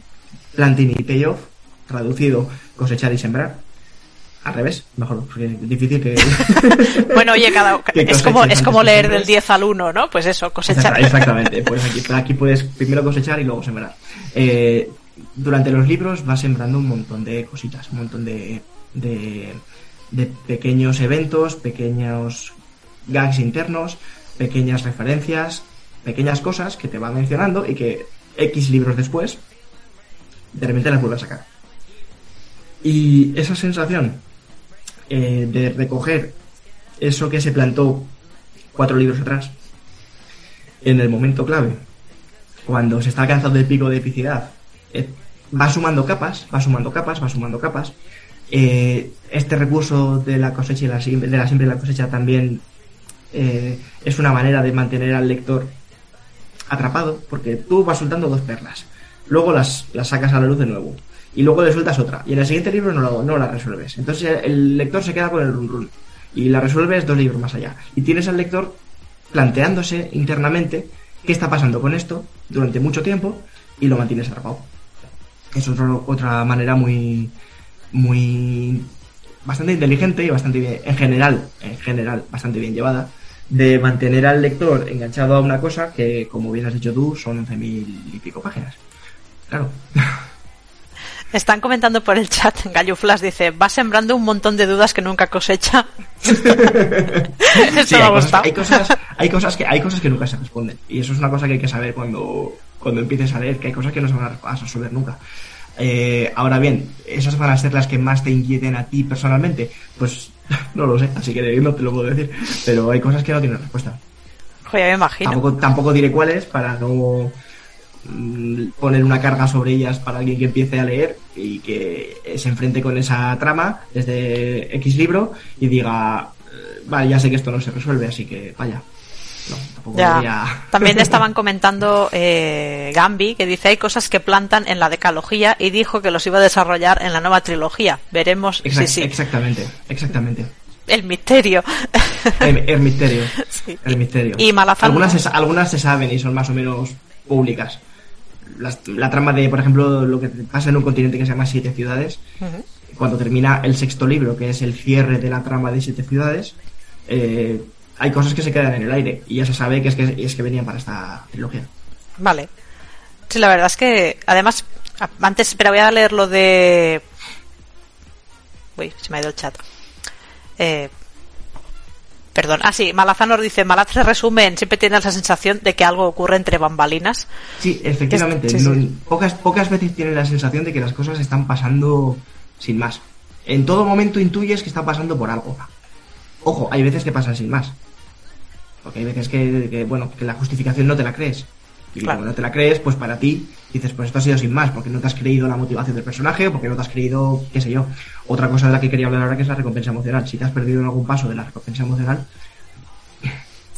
planting y payoff, traducido cosechar y sembrar al revés, mejor, porque es difícil que... bueno, oye, cada... es como, es como leer del 10 al 1, ¿no? Pues eso, cosechar. Exactamente, pues aquí, aquí puedes primero cosechar y luego sembrar. Eh, durante los libros vas sembrando un montón de cositas, un montón de, de, de pequeños eventos, pequeños gags internos, pequeñas referencias, pequeñas cosas que te van mencionando y que X libros después de repente las vuelves a sacar. Y esa sensación eh, de recoger eso que se plantó cuatro libros atrás, en el momento clave, cuando se está alcanzando el pico de epicidad, eh, va sumando capas, va sumando capas, va sumando capas. Eh, este recurso de la cosecha y la, de la siempre la cosecha también eh, es una manera de mantener al lector atrapado, porque tú vas soltando dos perlas, luego las, las sacas a la luz de nuevo, y luego le sueltas otra, y en el siguiente libro no, no la resuelves. Entonces el lector se queda con el run run, y la resuelves dos libros más allá. Y tienes al lector planteándose internamente qué está pasando con esto durante mucho tiempo y lo mantienes atrapado. Es otra manera muy, muy, bastante inteligente y bastante bien, en general, en general, bastante bien llevada, de mantener al lector enganchado a una cosa que, como bien has dicho tú, son 11.000 y pico páginas. Claro. Están comentando por el chat, Galluflas dice, va sembrando un montón de dudas que nunca cosecha. Esto me ha gustado. hay, cosas, hay, cosas, que, hay cosas que nunca se responden. Y eso es una cosa que hay que saber cuando, cuando empieces a leer, que hay cosas que no se van a resolver nunca. Eh, ahora bien, ¿esas van a ser las que más te inquieten a ti personalmente? Pues no lo sé, así que no te lo puedo decir. Pero hay cosas que no tienen respuesta. Joder, me imagino. Tampoco, tampoco diré cuáles para no Mm, poner una carga sobre ellas para alguien que empiece a leer y que se enfrente con esa trama desde X libro y diga, eh, vale, ya sé que esto no se resuelve, así que vaya. También estaban comentando eh, Gambi que dice hay cosas que plantan en la decalogía y dijo que los iba a desarrollar en la nueva trilogía. Veremos si sí. Exactamente, exactamente. El misterio. El, misterio. El misterio. Y Algunas algunas se saben y son más o menos públicas la, trama de, por ejemplo, lo que pasa en un continente que se llama Siete Ciudades, cuando termina el sexto libro, que es el cierre de la trama de Siete Ciudades, eh, hay cosas que se quedan en el aire y ya se sabe que es que, es que venían para esta trilogía. Vale. Sí, la verdad es que, además, antes, pero voy a leer lo de... Uy, se me ha ido el chat. Eh, Perdón. Ah, sí, Malazanor dice, Malaz resumen, siempre tiene la sensación de que algo ocurre entre bambalinas. Sí, efectivamente. Pocas, pocas veces tiene la sensación de que las cosas están pasando sin más. En todo momento intuyes que está pasando por algo. Ojo, hay veces que pasan sin más. Porque hay veces que, bueno, que la justificación no te la crees. Y cuando no te la crees, pues para ti dices, pues esto ha sido sin más, porque no te has creído la motivación del personaje, porque no te has creído, qué sé yo. Otra cosa de la que quería hablar ahora que es la recompensa emocional. Si te has perdido en algún paso de la recompensa emocional,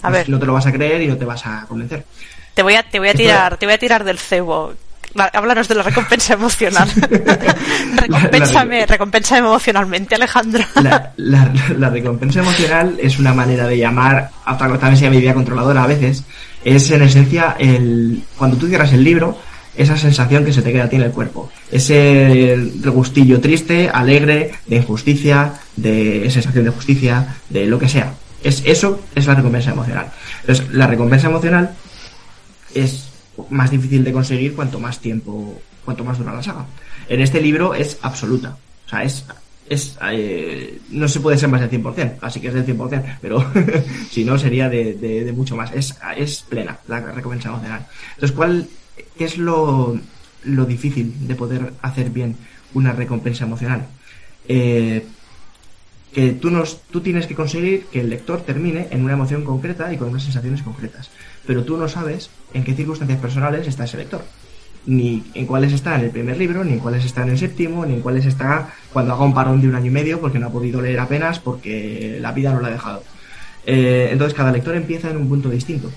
a pues ver. no te lo vas a creer y no te vas a convencer. Te voy a, te voy a tirar, te voy a tirar del cebo. Háblanos de la recompensa emocional. Recompénsame, recompensa emocionalmente, Alejandro. La, recompensa emocional es una manera de llamar, también se llama idea controladora a veces, es en esencia el, cuando tú cierras el libro, esa sensación que se te queda a ti en el cuerpo. Ese regustillo triste, alegre, de injusticia, de sensación de justicia, de lo que sea. Es, eso es la recompensa emocional. Entonces, la recompensa emocional es más difícil de conseguir cuanto más tiempo, cuanto más dura la saga. En este libro es absoluta. O sea, es, es eh, no se puede ser más del 100%, así que es del 100%, pero si no sería de, de, mucho más. Es, es plena la recompensa emocional. Entonces, ¿cuál ¿Qué es lo, difícil de poder hacer bien una recompensa emocional? Eh, que tú, nos, tú tienes que conseguir que el lector termine en una emoción concreta y con unas sensaciones concretas. Pero tú no sabes en qué circunstancias personales está ese lector. Ni en cuáles está en el primer libro, ni en cuáles está en el séptimo, ni en cuáles está cuando haga un parón de un año y medio porque no ha podido leer apenas porque la vida no lo ha dejado. Eh, entonces cada lector empieza en un punto distinto.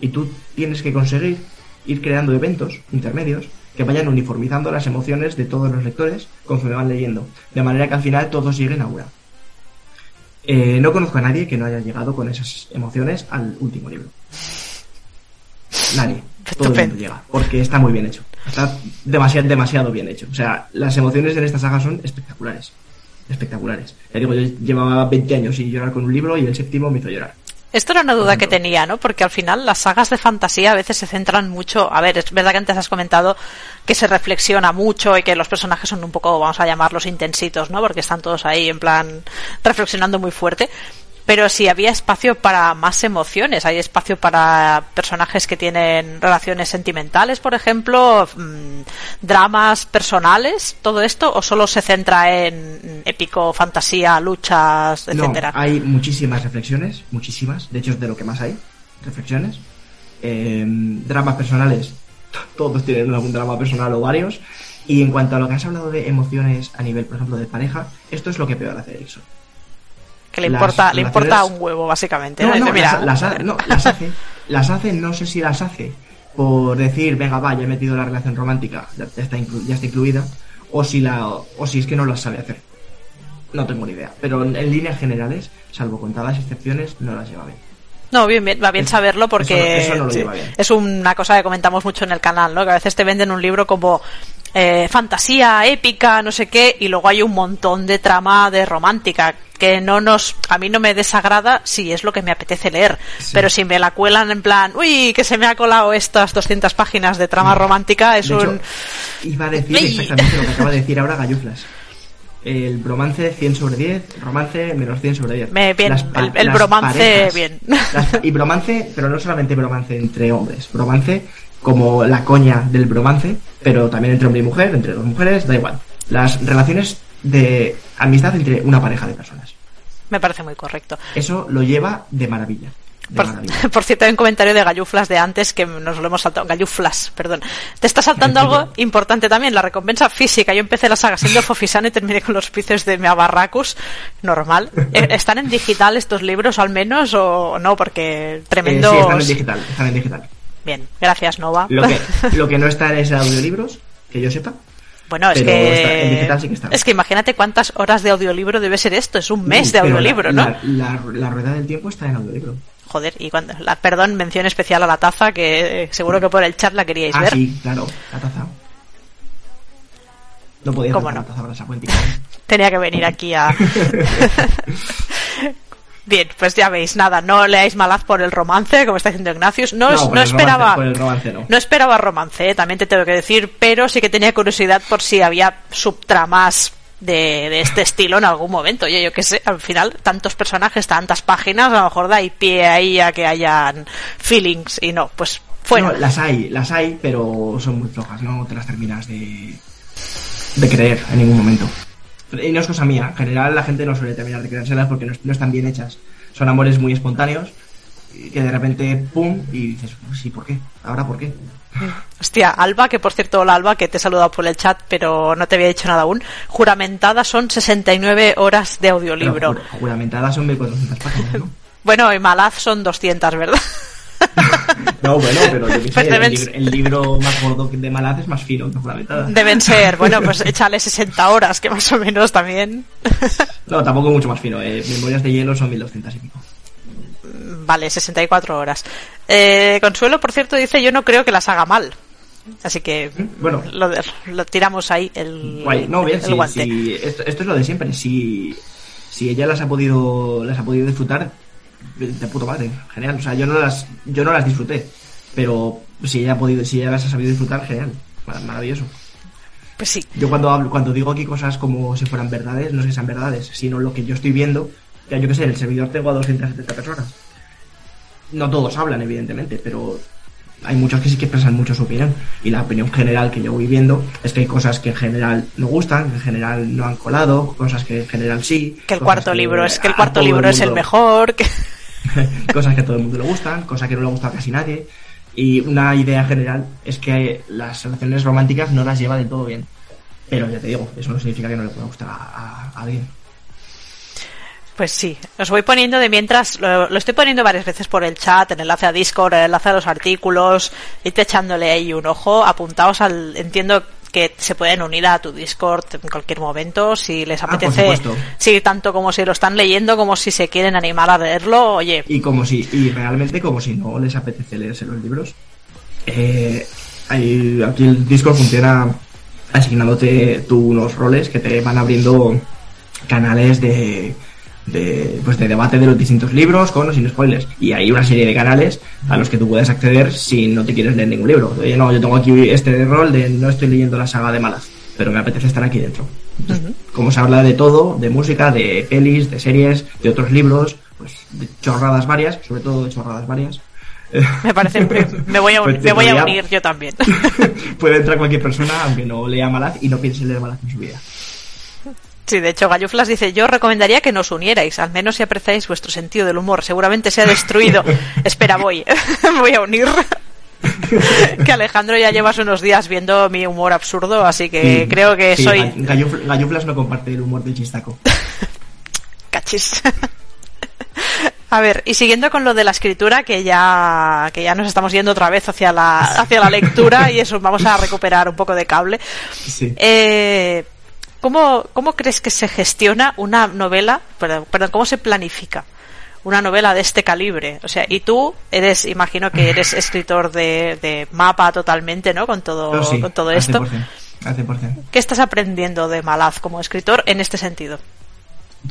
Y tú tienes que conseguir ir creando eventos intermedios que vayan uniformizando las emociones de todos los lectores conforme van leyendo, de manera que al final todos lleguen a una. Eh, no conozco a nadie que no haya llegado con esas emociones al último libro. Nadie. Todo el mundo llega, porque está muy bien hecho. Está demasiado, demasiado bien hecho. O sea, las emociones en esta saga son espectaculares. Espectaculares. Ya digo, yo llevaba 20 años sin llorar con un libro y el séptimo me hizo llorar. Esto era una duda que tenía, ¿no? Porque al final las sagas de fantasía a veces se centran mucho. A ver, es verdad que antes has comentado que se reflexiona mucho y que los personajes son un poco, vamos a llamarlos intensitos, ¿no? Porque están todos ahí en plan reflexionando muy fuerte. Pero si había espacio para más emociones, hay espacio para personajes que tienen relaciones sentimentales, por ejemplo, mm, dramas personales, todo esto, o solo se centra en épico, fantasía, luchas, etcétera. No, hay muchísimas reflexiones, muchísimas, de hecho es de lo que más hay, reflexiones. Eh, dramas personales, todos tienen algún drama personal o varios. Y en cuanto a lo que has hablado de emociones a nivel, por ejemplo, de pareja, esto es lo que peor hace Erickson. Que le importa, le importa un huevo, básicamente. No, no, las, no, las hace. Las hace, no sé si las hace por decir, venga, va, ya he metido la relación romántica, ya está, ya está incluida, o si, la, o si es que no las sabe hacer. No tengo ni idea. Pero en, líneas generales, salvo contadas excepciones, no las lleva bien. No, bien, va bien saberlo porque es una cosa que comentamos mucho en el canal, ¿no? Que a veces te venden un libro como eh, fantasía épica, no sé qué, y luego hay un montón de trama de romántica que no nos, a mí no me desagrada si es lo que me apetece leer, pero si me la cuelan en plan, uy, que se me ha colado estas 200 páginas de trama romántica, es un... iba a decir exactamente lo que acaba de decir ahora Galluflas. El bromance 100 sobre 10, romance menos 100 sobre 10. Me, bien, el, bromance, bien. y bromance, pero no solamente bromance entre hombres, bromance como la coña del bromance, pero también entre hombre y mujer, entre dos mujeres, da igual. Las relaciones de amistad entre una pareja de personas. Me parece muy correcto. Eso lo lleva de maravilla. Por, cierto, hay un comentario de Galluflas de antes que nos lo hemos saltado. Galluflas, perdón. Te está saltando algo importante también, la recompensa física. Yo empecé la saga siendo Fofisano y terminé con los pices de Meabarracus. Normal. Eh, ¿Están en digital estos libros al menos o no? Porque tremendo. sí, están en digital. Están en digital. Bien, gracias Nova. Lo que, lo que no está es audiolibros, que yo sepa. Bueno, es que, es que imagínate cuántas horas de audiolibro debe ser esto, es un mes de audiolibro, ¿no? La, la, rueda del tiempo está en audiolibro. Joder, y cuando, la, perdón, mención especial a la taza, que eh, seguro que por el chat la queríais ah, ver. sí, claro, la taza. No podía ¿Cómo no? la taza esa Tenía que venir aquí a... Bien, pues ya veis, nada, no leáis Malaz por el romance, como está diciendo Ignacius. No, no, esperaba, romance, no. esperaba romance, eh, también te tengo que decir, pero sí que tenía curiosidad por si había subtramas de, este estilo en algún momento. Yo, yo qué sé, al final, tantos personajes, tantas páginas, a lo mejor da pie ahí a que hayan feelings y no, pues bueno. No, las hay, las hay, pero son muy flojas, no te las terminas de, de creer en ningún momento. Y no es cosa mía, en general la gente no suele terminar de creérselas porque no, están bien hechas. Son amores muy espontáneos que de repente, ¡pum! y dices, sí, ¿por qué? ¿Ahora por qué? Hostia, Alba, que por cierto, hola Alba, que te he saludado por el chat, pero no te había dicho nada aún. Juramentada son 69 horas de audiolibro. juramentada son 1400 páginas, ¿no? bueno, y Malaz son 200, ¿verdad? No, bueno, pero pues el, libro, más gordo de Malaz es más fino que Juramentada. Deben ser, bueno, pues échale 60 horas, que más o menos también. No, tampoco mucho más fino. Eh. Memorias de hielo son 1200 y pico. Vale, 64 horas. Eh, Consuelo, por cierto, dice: Yo no creo que las haga mal. Así que bueno, lo, tiramos ahí el, no, bien, esto, es lo de siempre. Si, si ella las ha podido las ha podido disfrutar, de puto madre, genial. O sea, yo no las yo no las disfruté, pero si ella ha podido, si ella las ha sabido disfrutar, genial, maravilloso. Pues sí. Yo cuando hablo, cuando digo aquí cosas como si fueran verdades, no es que sean verdades, sino lo que yo estoy viendo. Ya yo que sé, en el servidor tengo a 270 personas. No todos hablan, evidentemente, pero hay muchos que sí que expresan mucho su opinión. Y la opinión general que yo voy viendo es que hay cosas que en general no gustan, que en general no han colado, cosas que en general sí. Que el cuarto libro es que el cuarto libro es el mejor. Que... cosas que a todo el mundo le gustan, cosas que no le gusta a casi nadie. Y una idea general es que las relaciones románticas no las lleva del todo bien. Pero ya te digo, eso no significa que no le pueda gustar a, alguien. Pues sí, os voy poniendo de mientras, lo, estoy poniendo varias veces por el chat, en enlace a Discord, el enlace a los artículos, irte echándole ahí un ojo, apuntaos al, entiendo que se pueden unir a tu Discord en cualquier momento si les ah, apetece. sí, tanto como si lo están leyendo como si se quieren animar a leerlo, oye. Y como si, y realmente como si no les apetece leerse los libros. Eh, aquí el Discord funciona asignándote tú unos roles que te van abriendo canales de de, pues de debate de los distintos libros con o sin spoilers. Y hay una serie de canales a los que tú puedes acceder si no te quieres leer ningún libro. Oye, no, yo tengo aquí este rol de no estoy leyendo la saga de malas, pero me apetece estar aquí dentro. como se habla de todo, de música, de pelis, de series, de otros libros, pues de chorradas varias, sobre todo de chorradas varias. Me parece, me voy a, Pues me voy a unir yo también. Puede entrar cualquier persona, aunque no lea Malaz y no piense leer Malaz en su vida. Sí, de hecho, Galluflas dice, yo recomendaría que nos unierais, al menos si apreciáis vuestro sentido del humor. Seguramente se ha destruido. Espera, voy. voy a unir. que Alejandro ya llevas unos días viendo mi humor absurdo, así que Sí, creo que sí, soy... Galluf- Galluflas no comparte el humor del chistaco. Cachis. A ver, y siguiendo con lo de la escritura, que ya, que ya nos estamos yendo otra vez hacia la, hacia la lectura y eso, vamos a recuperar un poco de cable. Sí. Eh, ¿cómo, ¿Cómo crees que se gestiona una novela? Perdón, perdón, ¿cómo se planifica una novela de este calibre? O sea, y tú eres, imagino que eres escritor de, de mapa totalmente, ¿no? Con todo, sí, con todo al esto. 100%, al 100%. ¿Qué estás aprendiendo de Malaz como escritor en este sentido?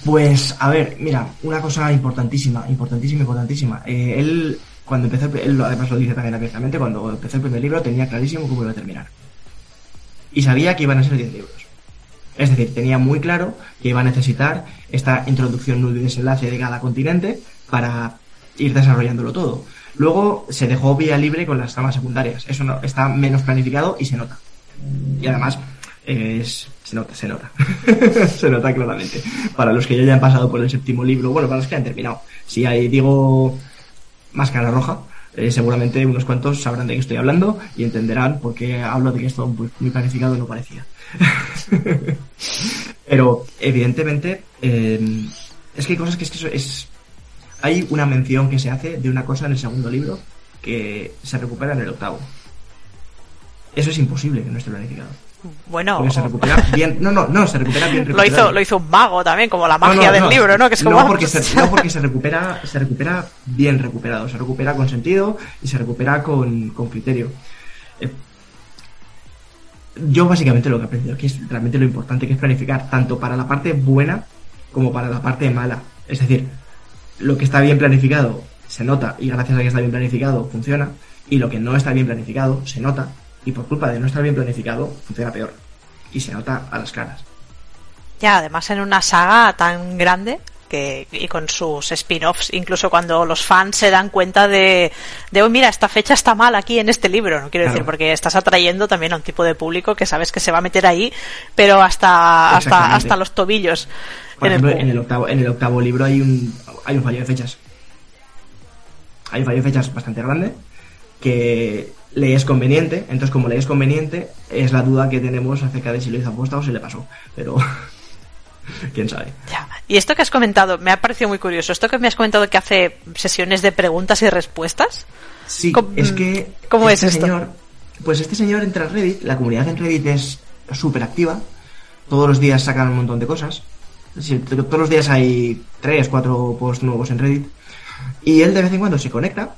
Pues, a ver, mira, una cosa importantísima, importantísima, importantísima. Eh, él, cuando empezó, él además lo dice también abiertamente, cuando empezó el primer libro tenía clarísimo cómo iba a terminar. Y sabía que iban a ser 10 libros. Es decir, tenía muy claro que iba a necesitar esta introducción, nudo y desenlace de cada continente para ir desarrollándolo todo. Luego se dejó vía libre con las tramas secundarias. Eso no, está menos planificado y se nota. Y además, es, se nota, se nota. se nota claramente. Para los que ya hayan pasado por el séptimo libro, bueno, para los que han terminado. Si ahí digo Máscara Roja, eh, seguramente unos cuantos sabrán de qué estoy hablando y entenderán por qué hablo de que esto muy, muy planificado no parecía. Pero, evidentemente, eh, es que hay cosas que es que es... Hay una mención que se hace de una cosa en el segundo libro que se recupera en el octavo. Eso es imposible que no esté planificado. Bueno, Porque se recupera bien. No, no, no, se recupera bien lo recuperado. hizo, lo hizo un mago también, como la No, magia no, del no. libro, ¿no? Que es como... no, porque se, no, porque se recupera, se recupera bien recuperado, se recupera con sentido y se recupera con, con criterio. Eh, yo básicamente lo que he aprendido aquí es realmente lo importante que es planificar, tanto para la parte buena como para la parte mala. Es decir, lo que está bien planificado se nota y gracias a que está bien planificado funciona, y lo que no está bien planificado se nota y por culpa de no estar bien planificado funciona peor y se nota a las caras. Ya, además en una saga tan grande que, y con sus spin-offs, incluso cuando los fans se dan cuenta de, de oh, mira, esta fecha está mal aquí en este libro, no quiero Claro. decir, porque estás atrayendo también a un tipo de público que sabes que se va a meter ahí, pero hasta, hasta, hasta los tobillos. Por en ejemplo, en el octavo, en el octavo libro hay un, hay un fallo de fechas. Hay un fallo de fechas bastante grande que le es conveniente. Entonces, como le es conveniente, es la duda que tenemos acerca de si lo hizo aposta o si le pasó. Pero, quién sabe. Ya. Y esto que has comentado, me ha parecido muy curioso. Esto que me has comentado que hace sesiones de preguntas y respuestas. Sí, ¿Cómo- es que. cómo es este esto? Señor, pues este señor entra a Reddit, la comunidad en Reddit es súper activa. Todos los días sacan un montón de cosas. Todos los días hay tres, cuatro posts nuevos en Reddit. Y él de vez en cuando se conecta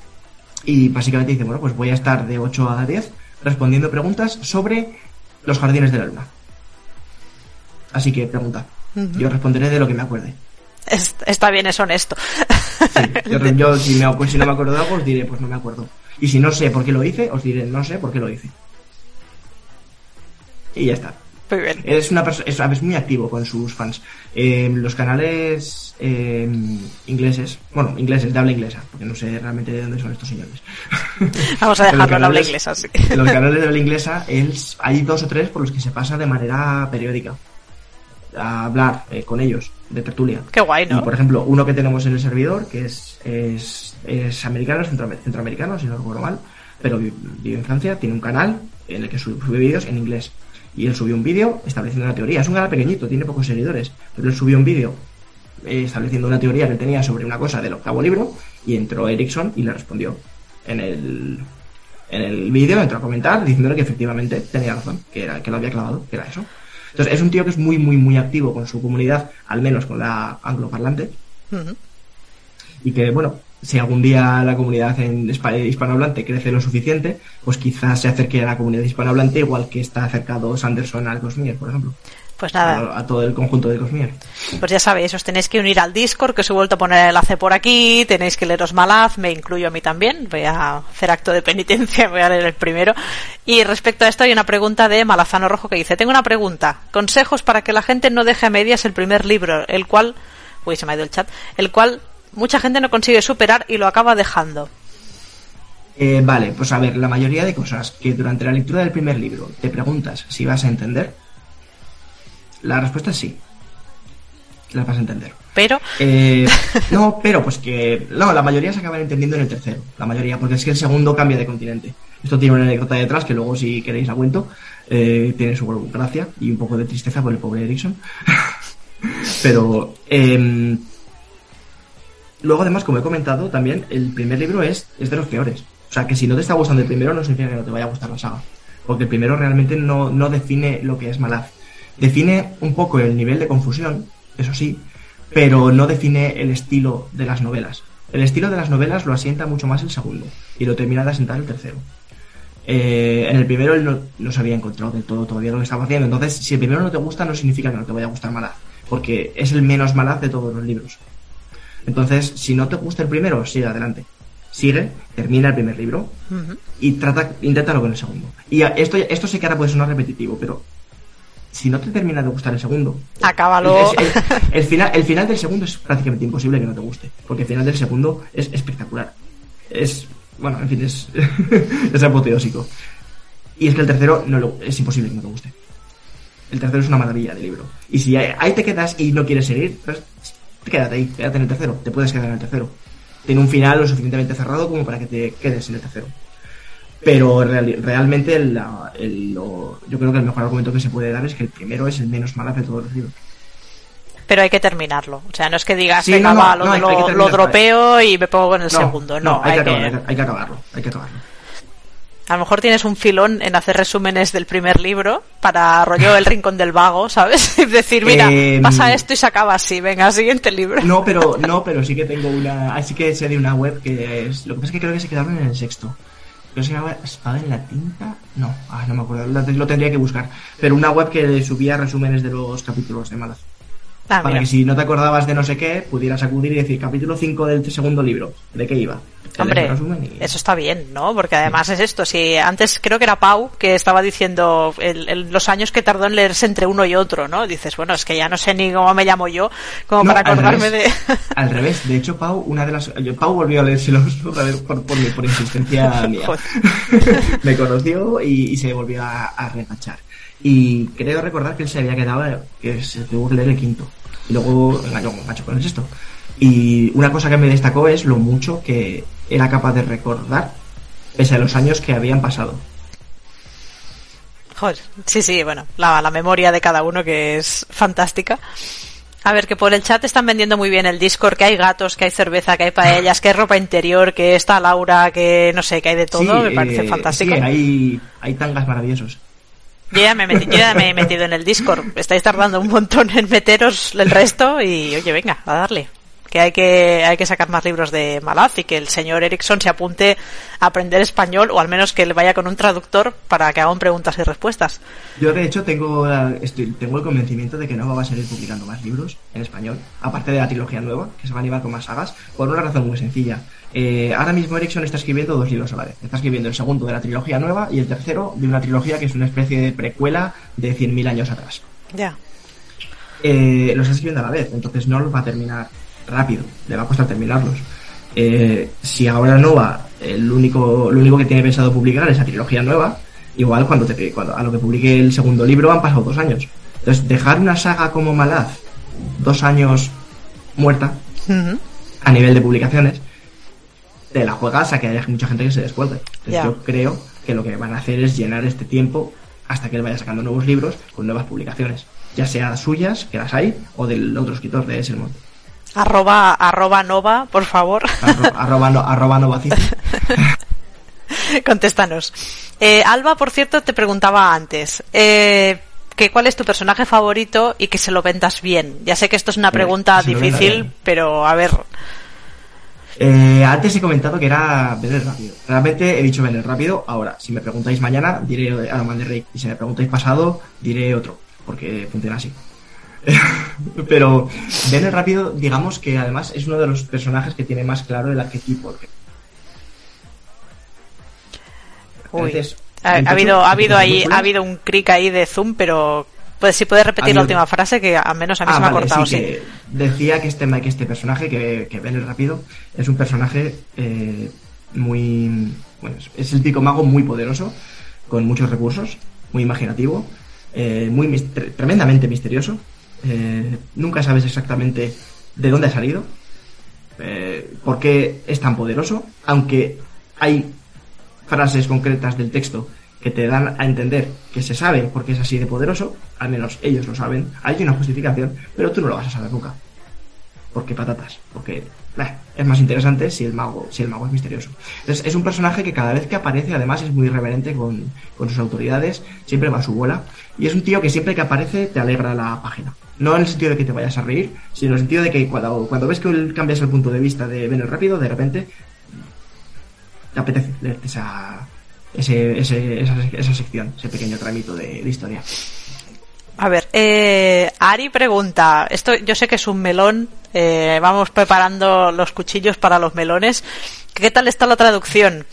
y básicamente dice, bueno, pues voy a estar de 8 a 10 respondiendo preguntas sobre los jardines de la luna. Así que pregunta. Yo responderé de lo que me acuerde. Es- está bien, es honesto. Sí, yo, yo si, me, pues si no me acuerdo de algo, os diré, pues no me acuerdo. Y si no sé por qué lo hice, os diré, no sé por qué lo hice. Y ya está. Muy bien. Es una persona, es, muy activo con sus fans. Eh, los canales eh, ingleses, bueno, ingleses, de habla inglesa, porque no sé realmente de dónde son estos señores. Vamos a dejarlo en habla inglesa, sí. En los canales de habla inglesa, él, hay dos o tres por los que se pasa de manera periódica a hablar eh, con ellos, de tertulia. Qué guay, ¿no? Y por ejemplo, uno que tenemos en el servidor, que es, es, es americano, centroamericano, si no recuerdo mal, pero vi- vive en Francia, tiene un canal en el que sube, sube vídeos en inglés. Y él subió un vídeo estableciendo una teoría. Es un canal pequeñito, tiene pocos seguidores, pero él subió un vídeo eh, estableciendo una teoría que él tenía sobre una cosa del octavo libro y entró Erickson y le respondió en el en el vídeo entró a comentar diciéndole que efectivamente tenía razón, que era que lo había clavado, que era eso. Entonces es un tío que es muy muy muy activo con su comunidad, al menos con la angloparlante. Y que bueno, si algún día la comunidad en hispa- hispanohablante crece lo suficiente, pues quizás se acerque a la comunidad hispanohablante igual que está acercado Sanderson al Cosmier, por ejemplo, Pues nada, a, a todo el conjunto de Cosmier. pues ya sabéis, os tenéis que unir al Discord, que os he vuelto a poner el enlace por aquí, tenéis que leeros Malaz, me incluyo a mí también, voy a hacer acto de penitencia, voy a leer el primero. Y respecto a esto hay una pregunta de Malazano Rojo que dice, tengo una pregunta, consejos para que la gente no deje a medias el primer libro, el cual, uy, se me ha ido el chat, el cual mucha gente no consigue superar y lo acaba dejando. Eh, vale, pues a ver, la mayoría de cosas que durante la lectura del primer libro te preguntas si vas a entender, la respuesta es sí. Las vas a entender. Pero. Eh, no, pero pues que. No, la mayoría se acaban entendiendo en el tercero. La mayoría, porque es que el segundo cambia de continente. Esto tiene una anécdota detrás que luego, si queréis, la cuento. Eh, tiene su gracia y un poco de tristeza por el pobre Erickson. pero. Em, luego, además, como he comentado, también el primer libro es, es de los peores. O sea, que si no te está gustando el primero, no significa que no te vaya a gustar la saga. Porque el primero realmente no, no define lo que es Malaz. Define un poco el nivel de confusión, eso sí, pero no define el estilo de las novelas. El estilo de las novelas lo asienta mucho más el segundo y lo termina de asentar el tercero. Eh, en el primero él no, se había encontrado del todo todavía lo que estaba haciendo. Entonces, si el primero no te gusta, no significa que no te vaya a gustar Malaz, porque es el menos Malaz de todos los libros. Entonces, si no te gusta el primero, sigue adelante sigue, termina el primer libro y trata, inténtalo con el segundo. Y esto, esto sí que ahora puede sonar repetitivo, pero si no te termina de gustar el segundo, acábalo. El, final, el final del segundo es prácticamente imposible que no te guste, porque el final del segundo es espectacular. Es, bueno, en fin, es, es apoteósico. Y es que el tercero no es imposible que no te guste. El tercero es una maravilla de libro. Y si ahí te quedas y no quieres seguir, pues quédate ahí, quédate en el tercero. Te puedes quedar en el tercero tiene un final lo suficientemente cerrado como para que te quedes en el tercero. Pero realmente yo creo que el mejor argumento que se puede dar es que el primero es el menos malo de todos los libros. Pero hay que terminarlo. O sea, no es que digas, venga, va, lo, dropeo y me pongo en el segundo. No, hay, que, hay que acabarlo. Hay que acabarlo. A lo mejor tienes un filón en hacer resúmenes del primer libro para rollo el rincón del vago, ¿sabes? Es decir, mira, em, pasa esto y se acaba así, venga, siguiente libro. No, pero no, pero sí que tengo una, así que sé de una web que es, lo que pasa es que creo que se quedaron en el sexto. Creo que se llamaba Espada en la tinta, no, ah, no me acuerdo, lo tendría que buscar. Pero una web que subía resúmenes de los capítulos de Malas. Ah, para que si no te acordabas de no sé qué, pudieras acudir y decir capítulo 5 del segundo libro, ¿de qué iba? Hombre, eso está bien, ¿no? Porque además es esto. Si antes creo que era Pau que estaba diciendo los años que tardó en leerse entre uno y otro, ¿no? Dices, bueno, es que ya no sé ni cómo me llamo yo, como para acordarme de. al revés, de hecho, Pau, una de las. Pau volvió a leérselos por, por, por, insistencia mía. me conoció y, se volvió a, a Y creo recordar que él se había quedado, que se tuvo que leer el quinto. Y luego engañó macho con el sexto. Y una cosa que me destacó es lo mucho que era capaz de recordar pese a los años que habían pasado. Joder, sí, sí, bueno, la, la memoria de cada uno que es fantástica. A ver, que por el chat están vendiendo muy bien el Discord, que hay gatos, que hay cerveza, que hay paellas, que hay ropa interior, que está Laura, que no sé, que hay de todo, me parece eh, fantástico. Sí, hay, hay tangas maravillosos. Yo ya, me he metido en el Discord. Estáis tardando un montón en meteros el resto y, oye, venga, a darle que hay que hay que sacar más libros de Malaz y que el señor Erickson se apunte a aprender español o al menos que le vaya con un traductor para que hagan preguntas y respuestas. Yo de hecho tengo estoy, tengo el convencimiento de que no va a seguir publicando más libros en español, aparte de la trilogía nueva, que se va a animar con más sagas, por una razón muy sencilla. Eh, ahora mismo Erickson está escribiendo dos libros a la vez. Está escribiendo el segundo de la trilogía nueva y el tercero de una trilogía que es una especie de precuela de 100.000 años atrás. Ya. Eh, los está escribiendo a la vez, entonces no los va a terminar rápido, le va a costar terminarlos. Eh, si ahora Nova, el único, lo único que tiene pensado publicar es la trilogía nueva, igual cuando, te, cuando a lo que publique el segundo libro han pasado dos años. Entonces, dejar una saga como Malaz dos años muerta a nivel de publicaciones, te la juegas a que haya mucha gente que se descuelgue. Entonces, yo creo que lo que van a hacer es llenar este tiempo hasta que él vaya sacando nuevos libros con nuevas publicaciones, ya sea suyas, que las hay, o del otro escritor de Esselmont. Arroba, arroba nova, por favor. arroba, arroba nova Contéstanos. Eh, Alba, por cierto, te preguntaba antes. Eh, que cuál es tu personaje favorito y que se lo vendas bien. Ya sé que esto es una pregunta difícil, pero a ver. Eh, antes he comentado que era Vener rápido. Realmente he dicho Vener rápido. Ahora, si me preguntáis mañana, diré Aroman de Rey. Y si me preguntáis pasado, diré otro. Porque funciona así. Pero el Rápido, digamos que además es uno de los personajes que tiene más claro el arquetipo. ha, habido, ha habido ahí, ha habido un cric ahí de zoom, pero pues si puedes repetir la última frase que al menos a mí se me ha cortado, sí. decía que este, que este personaje, que, que el rápido, es un personaje eh, muy. Bueno, es el pico mago muy poderoso, con muchos recursos, muy imaginativo, eh, muy tremendamente misterioso. Eh, nunca sabes exactamente de dónde ha salido, eh, por qué es tan poderoso, aunque hay frases concretas del texto que te dan a entender que se sabe por qué es así de poderoso, al menos ellos lo saben, hay una justificación, pero tú no lo vas a saber nunca. ¿Por qué patatas? Porque es más interesante si el mago, si el mago es misterioso. Entonces, es un personaje que cada vez que aparece, además, es muy irreverente con, con sus autoridades, siempre va a su bola, y es un tío que siempre que aparece te alegra la página. No en el sentido de que te vayas a reír, sino en el sentido de que cuando, cuando ves que cambias el punto de vista de el Rápido, de repente te apetece leerte esa, esa, esa, sección, ese pequeño tramito de, de historia. A ver, eh, Ari pregunta, esto yo sé que es un melón, eh, vamos preparando los cuchillos para los melones. ¿Qué tal está la traducción?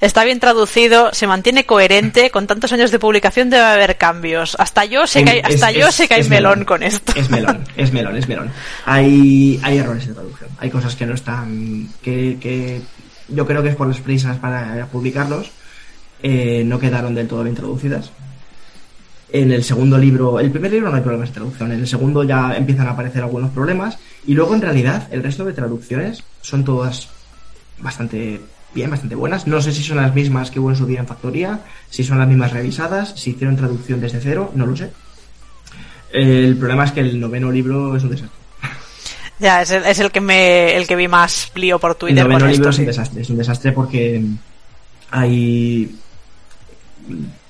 Está bien traducido, se mantiene coherente, con tantos años de publicación debe haber cambios. Hasta yo sé que hay, hasta yo sé que hay melón, con esto. Es melón, es melón, es melón. Hay, hay errores de traducción, hay cosas que no están, que, que yo creo que es por las prisas para publicarlos, eh, no quedaron del todo bien traducidas en el segundo libro, el primer libro no hay problemas de traducción, en el segundo ya empiezan a aparecer algunos problemas y luego en realidad el resto de traducciones son todas bastante bien, bastante buenas. No sé si son las mismas que hubo en su día en Factoría, si son las mismas revisadas, si hicieron traducción desde cero, no lo sé. El problema es que el noveno libro es un desastre. Ya, es el, es el que me el que vi más lío por Twitter. El noveno libro es un desastre, es un desastre porque hay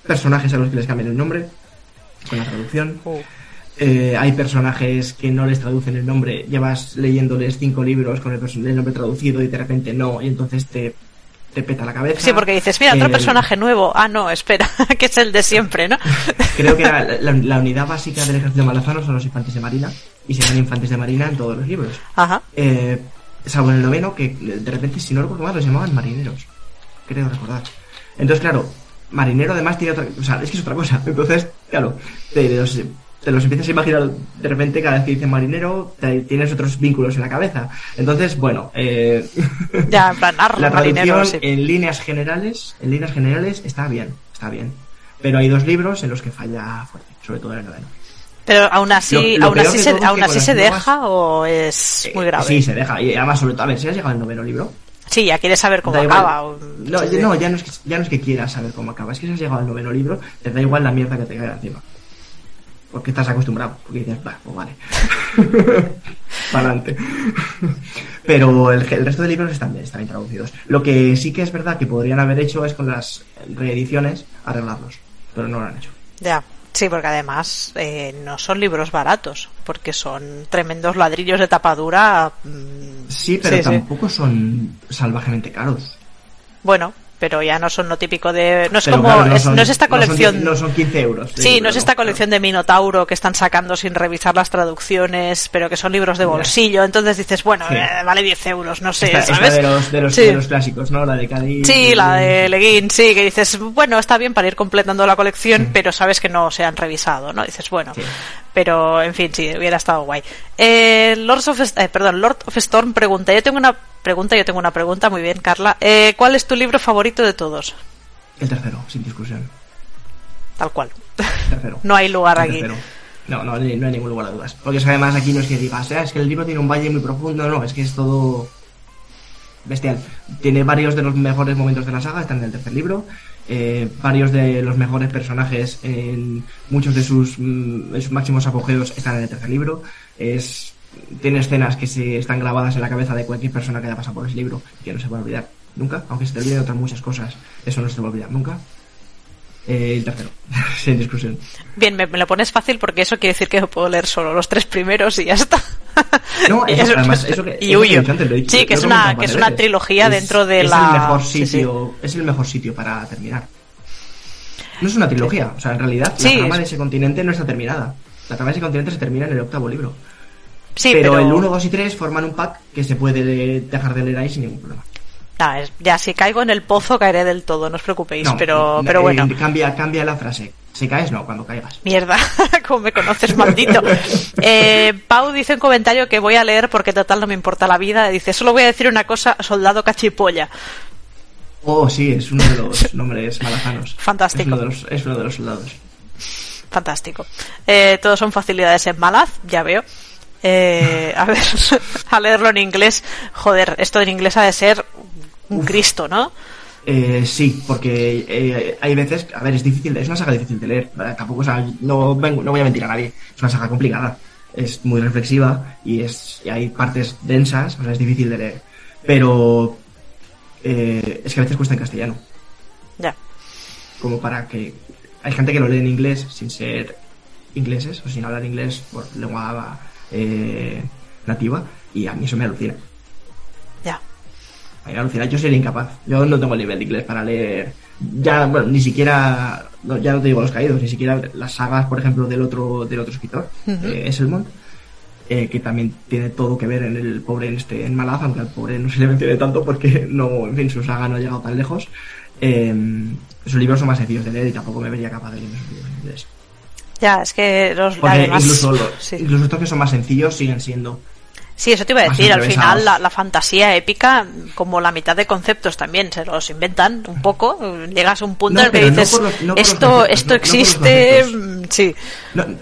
personajes a los que les cambian el nombre, con la traducción. Oh. Eh, hay personajes que no les traducen el nombre, llevas leyéndoles cinco libros con el, nombre traducido y de repente no, y entonces te, te peta la cabeza. Sí, porque dices, mira, otro eh, personaje nuevo. Ah, no, espera, que es el de siempre, ¿no? Creo que la, unidad básica del ejército malazano son los infantes de marina, y se llaman infantes de marina en todos los libros. Ajá. Eh, salvo en el noveno, que de repente, si no recuerdo mal, los llamaban marineros. Creo recordar. Entonces, claro, marinero además tiene otra o sea es que es otra cosa entonces claro te los, te los empiezas a imaginar de repente cada vez que dicen marinero tienes otros vínculos en la cabeza entonces bueno eh, ya en plan la traducción en líneas generales en líneas generales está bien está bien pero hay dos libros en los que falla fuerte sobre todo en el noveno pero aún así, aún así, se, aún así se deja o es eh, muy grave. Sí, se deja. Y además, sobre todo, a ver, si has llegado al noveno libro, Sí, ya quieres saber cómo acaba. No, no, ya no, es que, ya no es que quieras saber cómo acaba, es que si has llegado al noveno libro, te da igual la mierda que te cae encima. Porque estás acostumbrado, porque dices, va, pues vale. Para adelante. Pero el, el, resto de libros están bien, están bien traducidos. Lo que sí que es verdad que podrían haber hecho es con las reediciones arreglarlos, pero no lo han hecho. Ya. Sí, porque además eh, no son libros baratos, porque son tremendos ladrillos de tapadura. Mm, sí, pero tampoco son salvajemente caros. Bueno, pero ya no son lo típico de no es como no, es, esta colección no son, 15 euros sí, no es esta colección de Minotauro que están sacando sin revisar las traducciones pero que son libros de bolsillo entonces dices bueno eh, vale 10 euros no sé ¿sabes? de, los, de, los, de, los, clásicos no la de Cádiz sí la de Leguín sí que dices bueno está bien para ir completando la colección pero sabes que no se han revisado no dices bueno pero en fin sí hubiera estado guay. Eh, Lord of eh, perdón Lord of Storm pregunta yo tengo una pregunta, yo tengo una pregunta, muy bien, Carla. Eh, ¿Cuál es tu libro favorito de todos? El tercero, sin discusión. Tal cual. Tercero. no hay lugar aquí. No, no, no hay ningún lugar a dudas. Porque además aquí no es que digas, ah, es que el libro tiene un valle muy profundo, no, es que es todo bestial. Tiene varios de los mejores momentos de la saga, están en el tercer libro. Eh, varios de los mejores personajes en muchos de sus, mm, de sus máximos apogeos están en el tercer libro. Es tiene escenas que se están grabadas en la cabeza de cualquier persona que haya pasado por ese libro y que no se va a olvidar nunca, aunque se te olviden otras muchas cosas, eso no se te va a olvidar nunca. Eh, el tercero, sin discusión. Bien, me, lo pones fácil porque eso quiere decir que puedo leer solo los tres primeros y ya está. No, eso, además, eso que, y huyo. sí, que es una, que es una trilogía dentro de es la. El mejor sitio, Es el mejor sitio para terminar. No es una trilogía, o sea, en realidad la trama de ese continente no está terminada. La trama de ese continente se termina en el octavo libro pero, el 1, 2 y 3 forman un pack que se puede dejar de leer ahí sin ningún problema. ya si caigo en el pozo caeré del todo, no os preocupéis, pero, pero bueno. Eh, cambia, cambia la frase. Si caes, no, cuando caigas. Mierda, como me conoces, maldito. Eh, Pau dice en comentario que voy a leer porque total no me importa la vida. Dice, solo voy a decir una cosa, soldado cachipolla. Oh, sí, es uno de los nombres malazanos. Fantástico. Es uno de los, es uno de los soldados. Fantástico. Eh, todos son facilidades en Malaz, ya veo. Eh, a ver, a leerlo en inglés. Joder, esto en inglés ha de ser un Cristo, ¿no? Eh, sí, porque eh, hay veces, a ver, es difícil, es una saga difícil de leer, ¿verdad? tampoco, o sea, no, vengo- no voy a mentir a nadie, es una saga complicada, es muy reflexiva y, es, y hay partes densas, o sea, es difícil de leer, pero eh, es que a veces cuesta en castellano, Ya. como para que hay gente que lo lee en inglés sin ser ingleses o sin hablar inglés por lengua eh, nativa y a mí eso me alucina. Ya. A mí me alucina, yo sería incapaz. Yo no tengo el nivel de inglés para leer. Ya, bueno, ni siquiera. no, ya no te digo los caídos, ni siquiera las sagas, por ejemplo, del otro, del otro escritor, Ujú. eh, Esselmont, eh, que también tiene todo que ver en el pobre en este en Malaz, aunque al pobre no se le mencione tanto porque no, en fin, su saga no ha llegado tan lejos. Eh, sus libros son más sencillos de leer y tampoco me vería capaz de leer esos libros en inglés. Ya, es que los Porque además- incluso, los, sí. incluso estos que son más sencillos siguen siendo Sí, eso te iba a decir. Al final, la, la fantasía épica, como la mitad de conceptos también se los inventan un poco. Llegas a un punto No, en el que no dices, los- no esto, esto existe. mm, sí,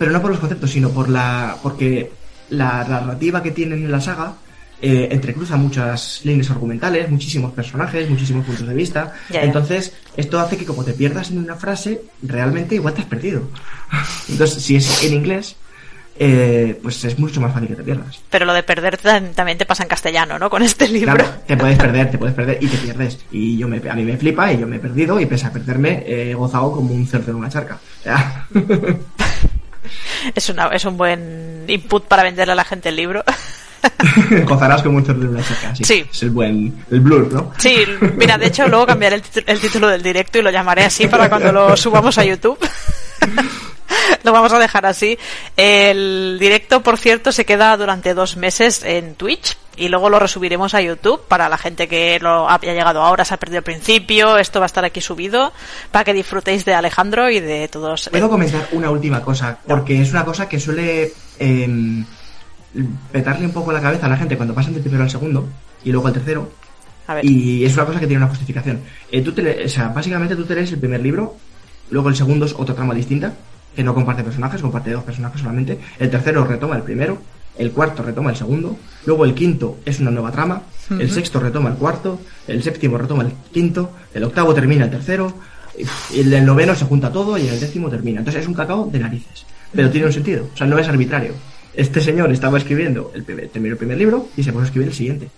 pero no por los conceptos, sino por la. porque la narrativa que tienen en la saga eh, entrecruza muchas líneas argumentales, muchísimos personajes, muchísimos puntos de vista. Ya, ya. Entonces, esto hace que como te pierdas en una frase, realmente igual te has perdido. Entonces, si es en inglés, eh, pues es mucho más fácil que te pierdas. pero lo de perder tam- también te pasa en castellano, ¿no? Con este libro. Claro, te puedes perder, te puedes perder y te pierdes. Y yo me, a mí me flipa y yo me he perdido y pese a perderme he gozado como un cerdo en una charca. Es, una, es un buen input para venderle a la gente el libro. gozarás como un cerdo en una charca. Sí, Sí. Es el buen, el blur, ¿no? Sí, mira, de hecho luego cambiaré el, el título del directo y lo llamaré así para cuando lo subamos a YouTube. lo vamos a dejar así. El directo, por cierto, se queda durante dos meses en Twitch y luego lo resubiremos a YouTube para la gente que lo haya llegado ahora, se ha perdido el principio. Esto va a estar aquí subido para que disfrutéis de Alejandro y de todos. Puedo comentar una última cosa, porque es una cosa que suele eh, petarle un poco la cabeza a la gente cuando pasan del primero al segundo y luego al tercero. A ver. Y es una cosa que tiene una justificación. Eh, tú te le- o sea, básicamente tú te lees el primer libro, luego el segundo es otra trama distinta, que no comparte personajes, comparte dos personajes solamente. El tercero retoma el primero, el cuarto retoma el segundo, luego el quinto es una nueva trama, el sexto retoma el cuarto, el séptimo retoma el quinto, el octavo termina el tercero, el del noveno se junta todo y el décimo termina. Entonces es un cacao de narices, pero tiene un sentido, o sea, no es arbitrario. Este señor estaba escribiendo, el primer, terminó el primer libro y se puso a escribir el siguiente.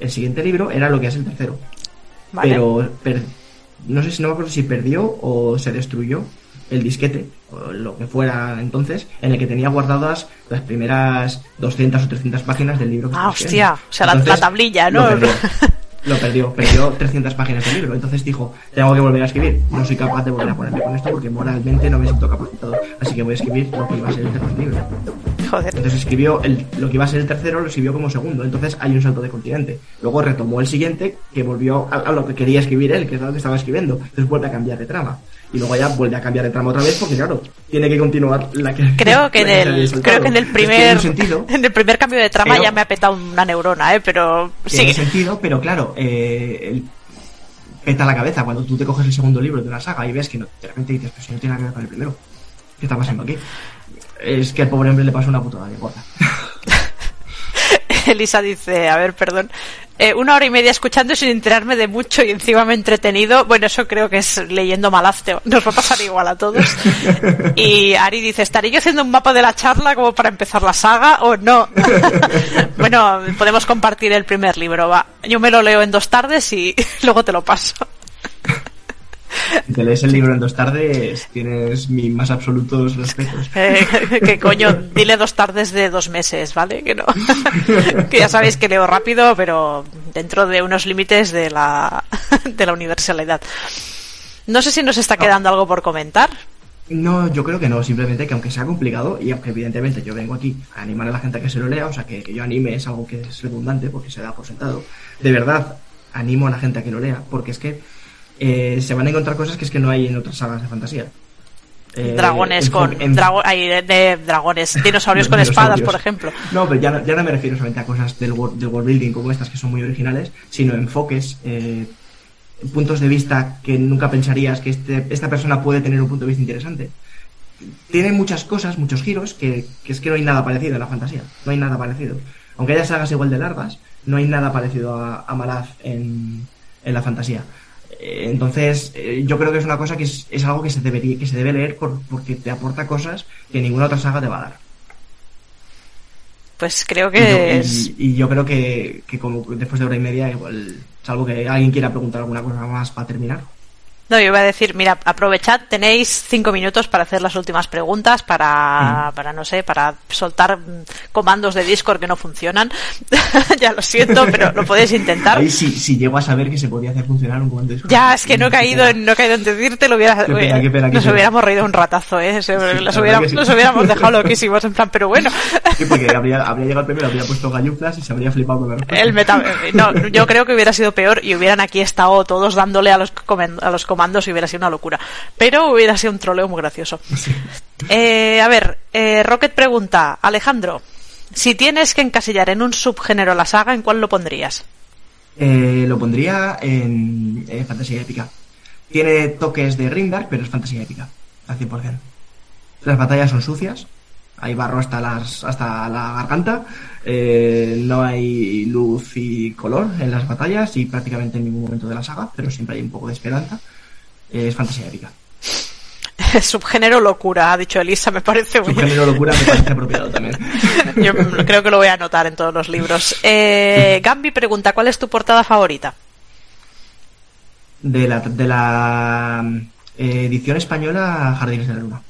El siguiente libro era lo que es el tercero. Vale. Pero per- no sé si no me acuerdo si perdió o se destruyó el disquete, o lo que fuera entonces, en el que tenía guardadas las primeras 200 o 300 páginas del libro. que Ah, hostia, o sea, la- la tablilla, ¿no? Lo perdió, perdió, perdió 300 páginas del libro. Entonces dijo, tengo que volver a escribir. No soy capaz de volver a ponerme con esto porque moralmente no me siento capacitado. Así que voy a escribir lo que iba a ser el tercer libro. Joder. Entonces escribió el, lo que iba a ser el tercero, lo escribió como segundo. Entonces hay un salto de continente. Luego retomó el siguiente, que volvió a, a lo que quería escribir él, que es lo que estaba escribiendo. Entonces vuelve a cambiar de trama. Y luego ya vuelve a cambiar de trama otra vez, porque claro, tiene que continuar la que. Creo que en el, creo que en el primer, sentido, en el primer cambio de trama pero- ya me ha petado una neurona, eh, pero sigue. sentido, pero claro, eh, el- peta la cabeza cuando tú te coges el segundo libro de una saga y ves que no, de repente dices, pues si no tiene nada que ver con el primero. ¿Qué está pasando aquí? Es que al pobre hombre le pasó una putada de gorda. Elisa dice, a ver, perdón, eh, una hora y media escuchando sin enterarme de mucho y encima me he entretenido. Bueno, eso creo que es leyendo Malazte. Nos va a pasar igual a todos. Y Ari dice, ¿estaré yo haciendo un mapa de la charla como para empezar la saga o no? bueno, podemos compartir el primer libro, va. Yo me lo leo en dos tardes y luego te lo paso. Si te lees el libro en dos tardes, tienes mis más absolutos respetos. Eh, que coño, dile dos tardes de dos meses, ¿vale? Que no. que ya sabéis que leo rápido, pero dentro de unos límites de la, de la universalidad. No sé si nos está quedando algo por comentar. No, yo creo que no, simplemente que aunque sea complicado y aunque evidentemente yo vengo aquí a animar a la gente a que se lo lea, o sea, que, que yo anime es algo que es redundante porque se da por sentado. De verdad, animo a la gente a que lo lea, porque es que eh, se van a encontrar cosas que es que no hay en otras sagas de fantasía. Eh, dragones con en- drago- ay, de, de dragones, dinosaurios con espadas, por ejemplo. No, pero ya no, ya no me refiero solamente a cosas del, wor- del world building como estas que son muy originales, sino enfoques, eh, puntos de vista que nunca pensarías que este, esta persona puede tener un punto de vista interesante. Tiene muchas cosas, muchos giros, que, que es que no hay nada parecido en la fantasía. No hay nada parecido. Aunque haya sagas igual de largas, no hay nada parecido a, a Malaz en, en la fantasía. Eh, Entonces, eh, yo creo que es una cosa que es, es algo que se, debería, que se debe leer por- porque te aporta cosas que ninguna otra saga te va a dar. Pues creo Y yo, que y- es... y yo creo que, que como después de hora y media, igual, salvo que alguien quiera preguntar alguna cosa más para terminar. No, yo iba a decir, mira, aprovechad, tenéis cinco minutos para hacer las últimas preguntas, para, Mm. para no sé, para soltar mm, comandos de Discord que no funcionan. ya lo siento, pero lo podéis intentar. Ahí sí, si llego a saber que se podía hacer funcionar un comando de Discord. Ya, es que no he caído en, no he caído en decirte, lo hubiera, Qué pena, qué pena, qué nos pena. hubiéramos reído un ratazo, ¿eh? Se- la los, hubiéramos, sí. los hubiéramos dejado loquísimos, en plan, pero bueno. Sí, porque habría, habría llegado el primero, habría puesto galluflas y se habría flipado con la respuesta. El meta... No, yo creo que hubiera sido peor y hubieran aquí estado todos dándole a los, a los comandos y hubiera sido una locura. Pero hubiera sido un troleo muy gracioso. Eh, a ver, eh, Rocket pregunta, Alejandro, si tienes que encasillar en un subgénero la saga, ¿en cuál lo pondrías? Eh, lo pondría en, en fantasía épica. Tiene toques de Grimdark, pero es fantasía épica, al 100%. Las batallas son sucias, hay barro hasta, las, hasta la garganta, eh, no hay luz y color en las batallas y prácticamente en ningún momento de la saga, pero siempre hay un poco de esperanza. Eh, es fantasía épica. Subgénero locura, ha dicho Elisa, me parece muy... Subgénero locura me parece apropiado también. Yo creo que lo voy a anotar en todos los libros. Eh, Gambi pregunta, ¿cuál es tu portada favorita? De la, de la eh, edición española Jardines de la Luna.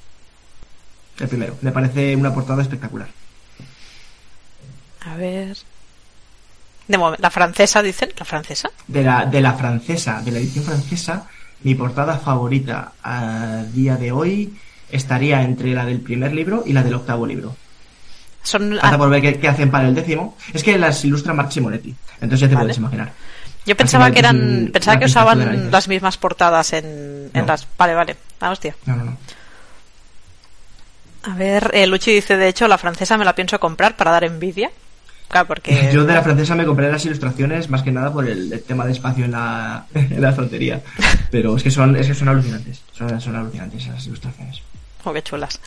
El primero. Me parece una portada espectacular. A ver... De la francesa, dicen, la francesa. De la, de la francesa, de la edición francesa, mi portada favorita a día de hoy estaría entre la del primer libro y la del octavo libro. Son, Hasta por ver qué, qué hacen para el décimo. Es que las ilustra Marc Simonetti. Entonces ya te Vale. puedes imaginar. yo pensaba que eran, pensaba que usaban las mismas portadas en, en No. las. Vale, vale. Ah, hostia. No, no, no. A ver, eh, Luchi dice, de hecho, la francesa me la pienso comprar para dar envidia. Porque... Yo de la francesa me compré las ilustraciones más que nada por el, el tema de espacio en la, en la frontería. Pero es que son, es que son alucinantes. Son, son alucinantes esas ilustraciones. Oh, qué chulas.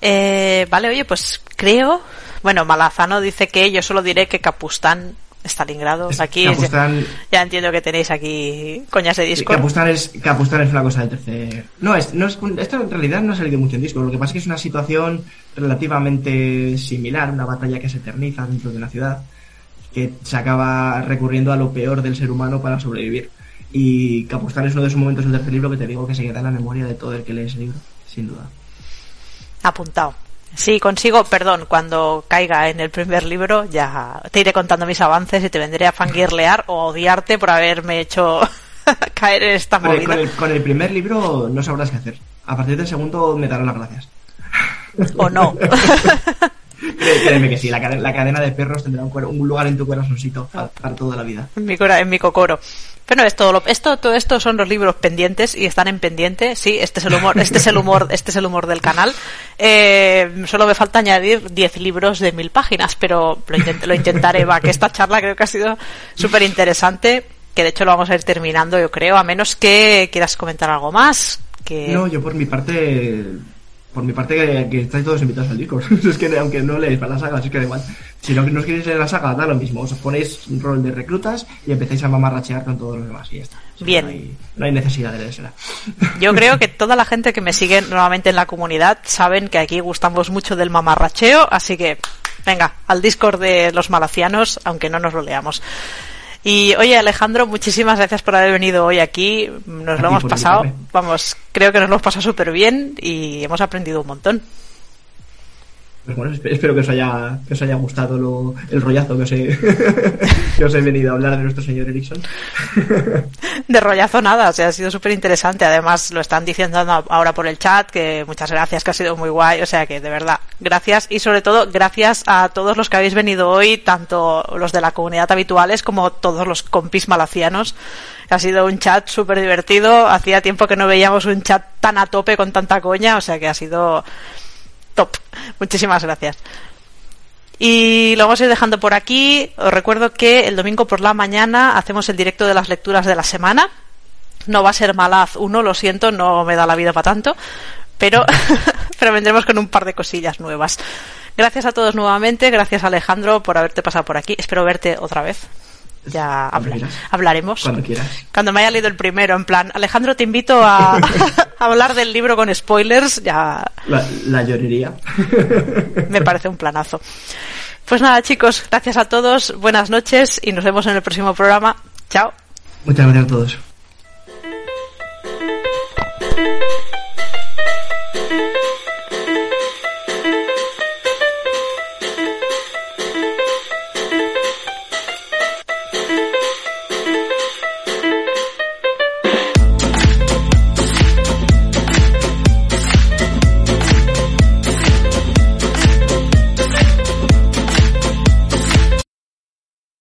Eh, vale, oye, pues creo... Bueno, Malazano dice que yo solo diré que Capustán, Stalingrado, Es- aquí... Capustán- Ya entiendo que tenéis aquí coñas de disco. Capustan es, Capustan es una cosa del tercer. No, es, no es, esto en realidad no ha salido mucho en disco. Lo que pasa es que es una situación relativamente similar, una batalla que se eterniza dentro de una ciudad, que se acaba recurriendo a lo peor del ser humano para sobrevivir. Y Capustan es uno de esos momentos del tercer libro que te digo que se queda en la memoria de todo el que lee ese libro, sin duda. Apuntado. Si consigo, perdón, cuando caiga en el primer libro, ya te iré contando mis avances y te vendré a fangirlear o a odiarte por haberme hecho caer en esta Con el, movida. con, el, con el primer libro no sabrás qué hacer. A partir del segundo me darán las gracias. O no. Cré- Créeme que sí, la, cadena- la cadena de perros tendrá un, un lugar en tu corazoncito para, para toda la vida. en mi, cora- en mi cocoro. Pero no, todo, lo, esto, todo esto son los libros pendientes y están en pendiente. Sí, este es el humor, este es el humor, este es el humor del canal. Eh, solo me falta añadir 10 libros de mil páginas, pero lo, intent- lo intentaré. Va, que esta charla creo que ha sido súper interesante, que de hecho lo vamos a ir terminando, yo creo, a menos que quieras comentar algo más. No, yo por mi parte, por mi parte que, que estáis todos invitados al Discord. es que aunque no leéis para la saga, es que da igual. Si no, no os queréis leer la saga, da lo mismo. Os ponéis un rol de reclutas y empezáis a mamarrachear con todos los demás y ya está. O sea, Bien. No hay, no hay necesidad de leérsela. Yo creo que toda la gente que me sigue nuevamente en la comunidad saben que aquí gustamos mucho del mamarracheo, así que venga, al Discord de los malacianos, aunque no nos lo leamos. Y oye Alejandro, muchísimas gracias por haber venido hoy aquí. Nos A lo hemos pasado, invitarme. vamos, creo que nos lo hemos pasado súper bien y hemos aprendido un montón. Pues bueno, espero que os haya, que os haya gustado lo, el rollazo que os, he, que os he venido a hablar de nuestro señor Ericsson. De rollazo nada, o sea, ha sido súper interesante. Además, lo están diciendo ahora por el chat, que muchas gracias, que ha sido muy guay. O sea, que de verdad, gracias. Y sobre todo, gracias a todos los que habéis venido hoy, tanto los de la comunidad habituales como todos los compis malacianos. Ha sido un chat súper divertido. Hacía tiempo que no veíamos un chat tan a tope con tanta coña, o sea que ha sido top. Muchísimas gracias. Y lo vamos a ir dejando por aquí. Os recuerdo que el domingo por la mañana hacemos el directo de las lecturas de la semana. No va a ser Malaz uno, lo siento, no me da la vida para tanto. Pero, pero vendremos con un par de cosillas nuevas. Gracias a todos nuevamente. Gracias Alejandro por haberte pasado por aquí. Espero verte otra vez ya hablaremos. Cuando quieras. Cuando me haya leído el primero, en plan, Alejandro, te invito a, hablar del libro con spoilers, ya. La, la llorería. me parece un planazo. Pues nada, chicos, gracias a todos, buenas noches y nos vemos en el próximo programa. Chao. Muchas gracias a todos.